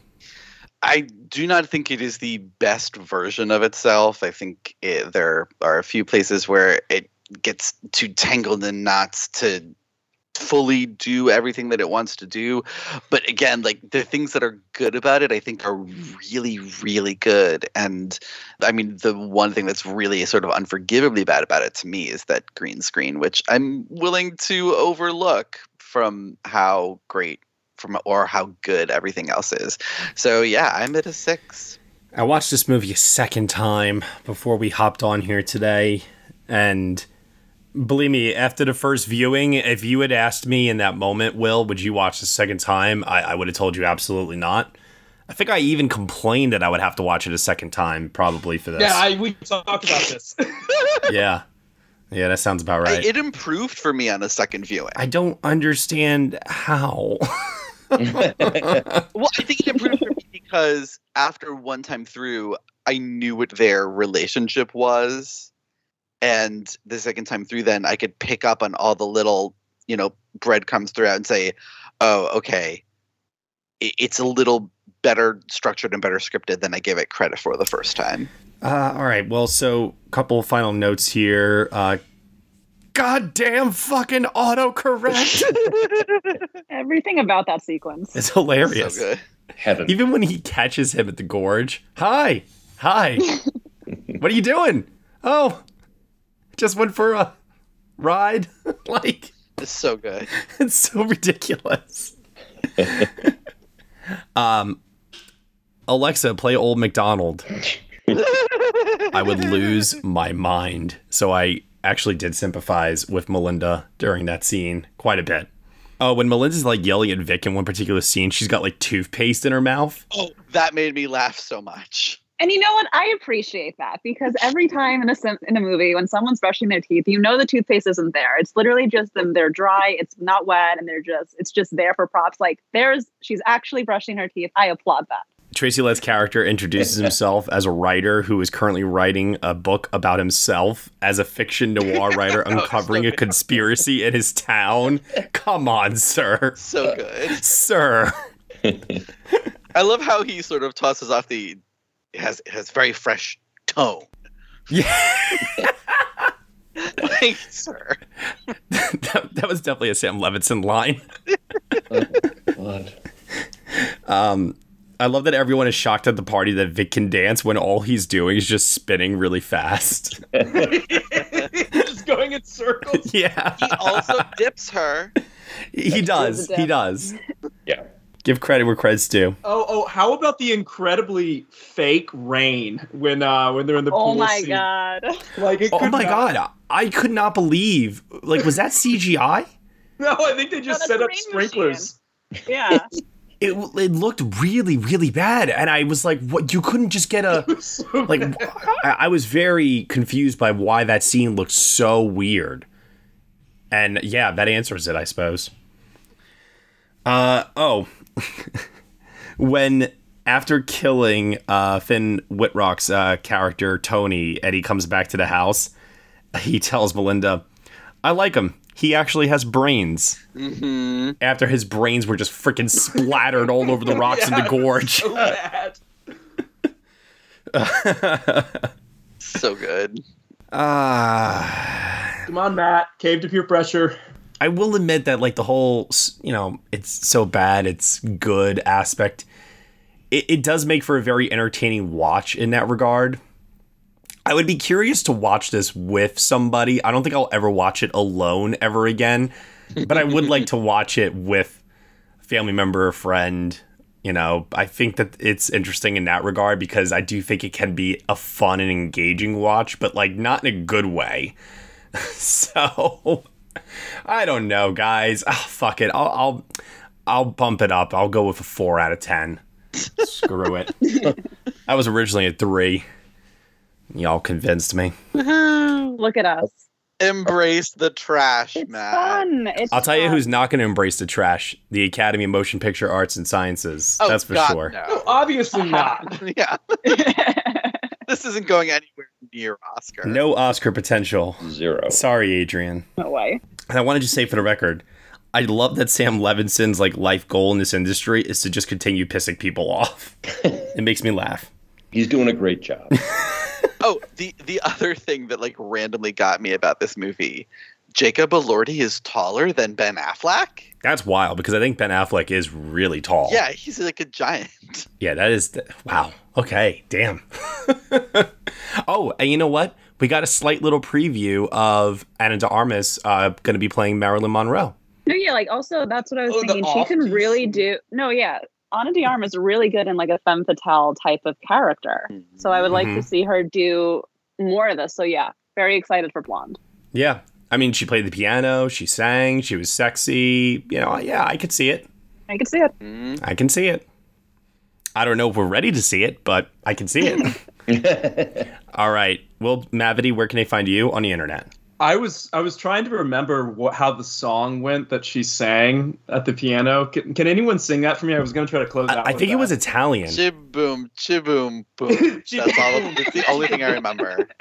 Speaker 8: I do not think it is the best version of itself. I think it, there are a few places where it gets too tangled in knots to fully do everything that it wants to do. But again, like the things that are good about it, I think are really, really good. And I mean, the one thing that's really sort of unforgivably bad about it to me is that green screen, which I'm willing to overlook from how great from or how good everything else is. So yeah, I'm at a six.
Speaker 6: I watched this movie a second time before we hopped on here today. And believe me, after the first viewing, if you had asked me in that moment, Will, would you watch the second time? I, I would have told you absolutely not. I think I even complained that I would have to watch it a second time, probably for this.
Speaker 11: Yeah, I, we talked about this. [laughs]
Speaker 6: yeah. Yeah, that sounds about right.
Speaker 8: It improved for me on a second viewing.
Speaker 6: I don't understand how. [laughs]
Speaker 8: well, I think it improved for me because after one time through, I knew what their relationship was. And the second time through, then I could pick up on all the little, you know, breadcrumbs throughout and say, oh, okay, it's a little better structured and better scripted than I gave it credit for the first time.
Speaker 6: Uh, all right. Well, so a couple final notes here. Uh, goddamn fucking autocorrect. [laughs]
Speaker 7: Everything about that sequence.
Speaker 6: It's hilarious.
Speaker 8: So.
Speaker 9: Heaven.
Speaker 6: Even when he catches him at the gorge. Hi. Hi. [laughs] what are you doing? Oh, just went for a ride. [laughs] like
Speaker 8: it's so good.
Speaker 6: It's so ridiculous. um, Alexa, play Old McDonald. I would lose my mind. So I actually did sympathize with Melinda during that scene quite a bit. Oh, when Melinda's like yelling at Vic in one particular scene, she's got like toothpaste in her mouth.
Speaker 8: Oh, that made me laugh so much.
Speaker 7: And you know what? I appreciate that because every time in a sim- in a movie when someone's brushing their teeth, you know the toothpaste isn't there. It's literally just them. They're dry. It's not wet, and they're just it's just there for props. Like there's she's actually brushing her teeth. I applaud that.
Speaker 6: Tracy Letts' character introduces himself as a writer who is currently writing a book about himself as a fiction noir [laughs] writer uncovering a conspiracy in his town. [laughs] Come on, sir.
Speaker 8: So good.
Speaker 6: Sir.
Speaker 8: I love how he sort of tosses off the it has has very fresh tone.
Speaker 6: Yeah. [laughs]
Speaker 8: like, sir.
Speaker 6: that, that was definitely a Sam Levinson line.
Speaker 9: God.
Speaker 6: Um, I love that everyone is shocked at the party that Vic can dance when all he's doing is just spinning really fast. [laughs] [laughs]
Speaker 11: Just going in circles. [laughs]
Speaker 6: yeah.
Speaker 8: He also dips her.
Speaker 6: He does. He does.
Speaker 9: Yeah.
Speaker 6: Give credit where credit's due.
Speaker 11: Oh, oh, how about the incredibly fake rain when uh when they're in the
Speaker 7: Oh
Speaker 11: pool
Speaker 7: my
Speaker 11: scene?
Speaker 7: god.
Speaker 11: Like it
Speaker 6: Oh
Speaker 11: could
Speaker 6: my
Speaker 11: not-
Speaker 6: god. I could not believe. Like, was that CGI?
Speaker 11: No, I think they just
Speaker 7: that's
Speaker 11: set up
Speaker 7: rain
Speaker 11: sprinklers.
Speaker 7: Yeah.
Speaker 6: It, it looked really, really bad. And I was like, what? You couldn't just get a. [laughs] Like, I, I was very confused by why that scene looked so weird. And yeah, that answers it, I suppose. Uh, oh. [laughs] when after killing uh, Finn Wittrock's uh, character, Tony, Eddie comes back to the house, he tells Melinda, I like him. He actually has brains.
Speaker 8: Mm-hmm.
Speaker 6: After his brains were just freaking splattered all over the [laughs] rocks in the gorge.
Speaker 11: So bad. [laughs]
Speaker 8: So good.
Speaker 6: Ah.
Speaker 11: Come on, Matt. Cave to peer pressure.
Speaker 6: I will admit that like the whole you know it's so bad it's good aspect it, it does make for a very entertaining watch in that regard I would be curious to watch this with somebody I don't think I'll ever watch it alone ever again but I would like to [laughs] watch it with a family member or friend you know I think that it's interesting in that regard because I do think it can be a fun and engaging watch but like not in a good way [laughs] so I don't know, guys. Oh, fuck it. I'll, I'll I'll bump it up. I'll go with a four out of ten. Screw it. [laughs] I was originally a three. Y'all convinced me. [laughs]
Speaker 7: Look at us.
Speaker 8: Embrace the trash,
Speaker 7: It's
Speaker 8: Matt.
Speaker 7: fun. It's
Speaker 6: I'll tell you who's not going to embrace the trash: the Academy of Motion Picture Arts and Sciences.
Speaker 8: Oh,
Speaker 6: That's for
Speaker 8: God,
Speaker 6: sure.
Speaker 8: No.
Speaker 11: Obviously not. [laughs]
Speaker 8: yeah. [laughs] this isn't going anywhere near Oscar.
Speaker 6: No Oscar potential.
Speaker 9: Zero.
Speaker 6: Sorry, Adrian.
Speaker 7: no way.
Speaker 6: And I want to just say for the record, I love that Sam Levinson's like life goal in this industry is to just continue pissing people off. it makes me laugh.
Speaker 9: He's doing a great job.
Speaker 8: Oh, the the other thing that like randomly got me about this movie, Jacob Elordi is taller than Ben Affleck.
Speaker 6: That's wild because I think Ben Affleck is really tall.
Speaker 8: Yeah, he's like a giant. [laughs]
Speaker 6: Yeah, that is th- wow. Okay, damn. [laughs] oh, and you know what? We got a slight little preview of Ana de Armas uh, going to be playing Marilyn Monroe.
Speaker 7: No, yeah, like also that's what I was
Speaker 11: Oh,
Speaker 7: thinking. She can
Speaker 11: off-piece.
Speaker 7: really do. No, yeah, Ana de Armas is really good in like a femme fatale type of character. So I would like
Speaker 6: Mhm.
Speaker 7: to see her do more of this. So yeah, very excited for Blonde.
Speaker 6: Yeah, I mean, she played the piano, she sang, she was sexy. You know, yeah, I could see it.
Speaker 7: I can see it.
Speaker 8: Mm.
Speaker 6: I can see it. I don't know if we're ready to see it, but I can see it. [laughs] All right. Well, Mavity, where can they find you on the internet?
Speaker 11: I was I was trying to remember what how the song went that she sang at the piano. Can, can anyone sing that for me? I was going to try to close
Speaker 6: I,
Speaker 11: out.
Speaker 6: I
Speaker 11: with
Speaker 6: think it
Speaker 11: that.
Speaker 6: was Italian.
Speaker 8: Chiboom, chiboom, boom. [laughs] That's all. That's the only thing I remember. [laughs]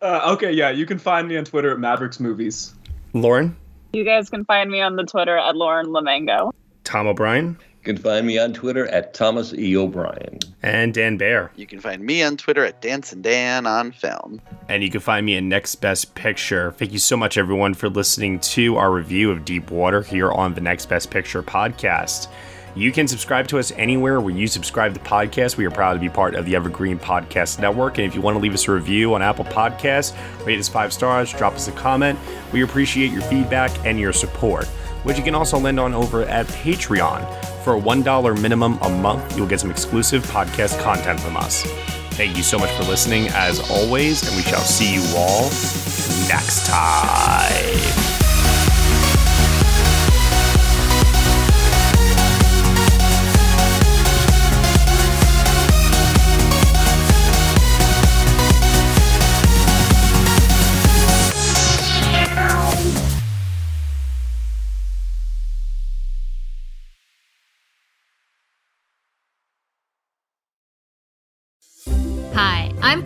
Speaker 11: Uh, okay, yeah, you can find me on Twitter at Mavericks Movies.
Speaker 6: Lauren,
Speaker 7: You guys can find me on the Twitter at Lauren LaMagna.
Speaker 6: Tom O'Brien,
Speaker 9: You can find me on Twitter at Thomas E. O'Brien.
Speaker 6: and Dan Bayer.
Speaker 8: You can find me on Twitter at Dance and Dan on Film.
Speaker 6: And you can find me in Next Best Picture. Thank you so much, everyone, for listening to our review of Deep Water here on the Next Best Picture podcast. You can subscribe to us anywhere where you subscribe to podcasts. We are proud to be part of the Evergreen Podcast Network. And if you want to leave us a review on Apple Podcasts, rate us five stars, drop us a comment. We appreciate your feedback and your support, which you can also lend on over at Patreon. For a $1 minimum a month, you'll get some exclusive podcast content from us. Thank you so much for listening, as always, and we shall see you all next time.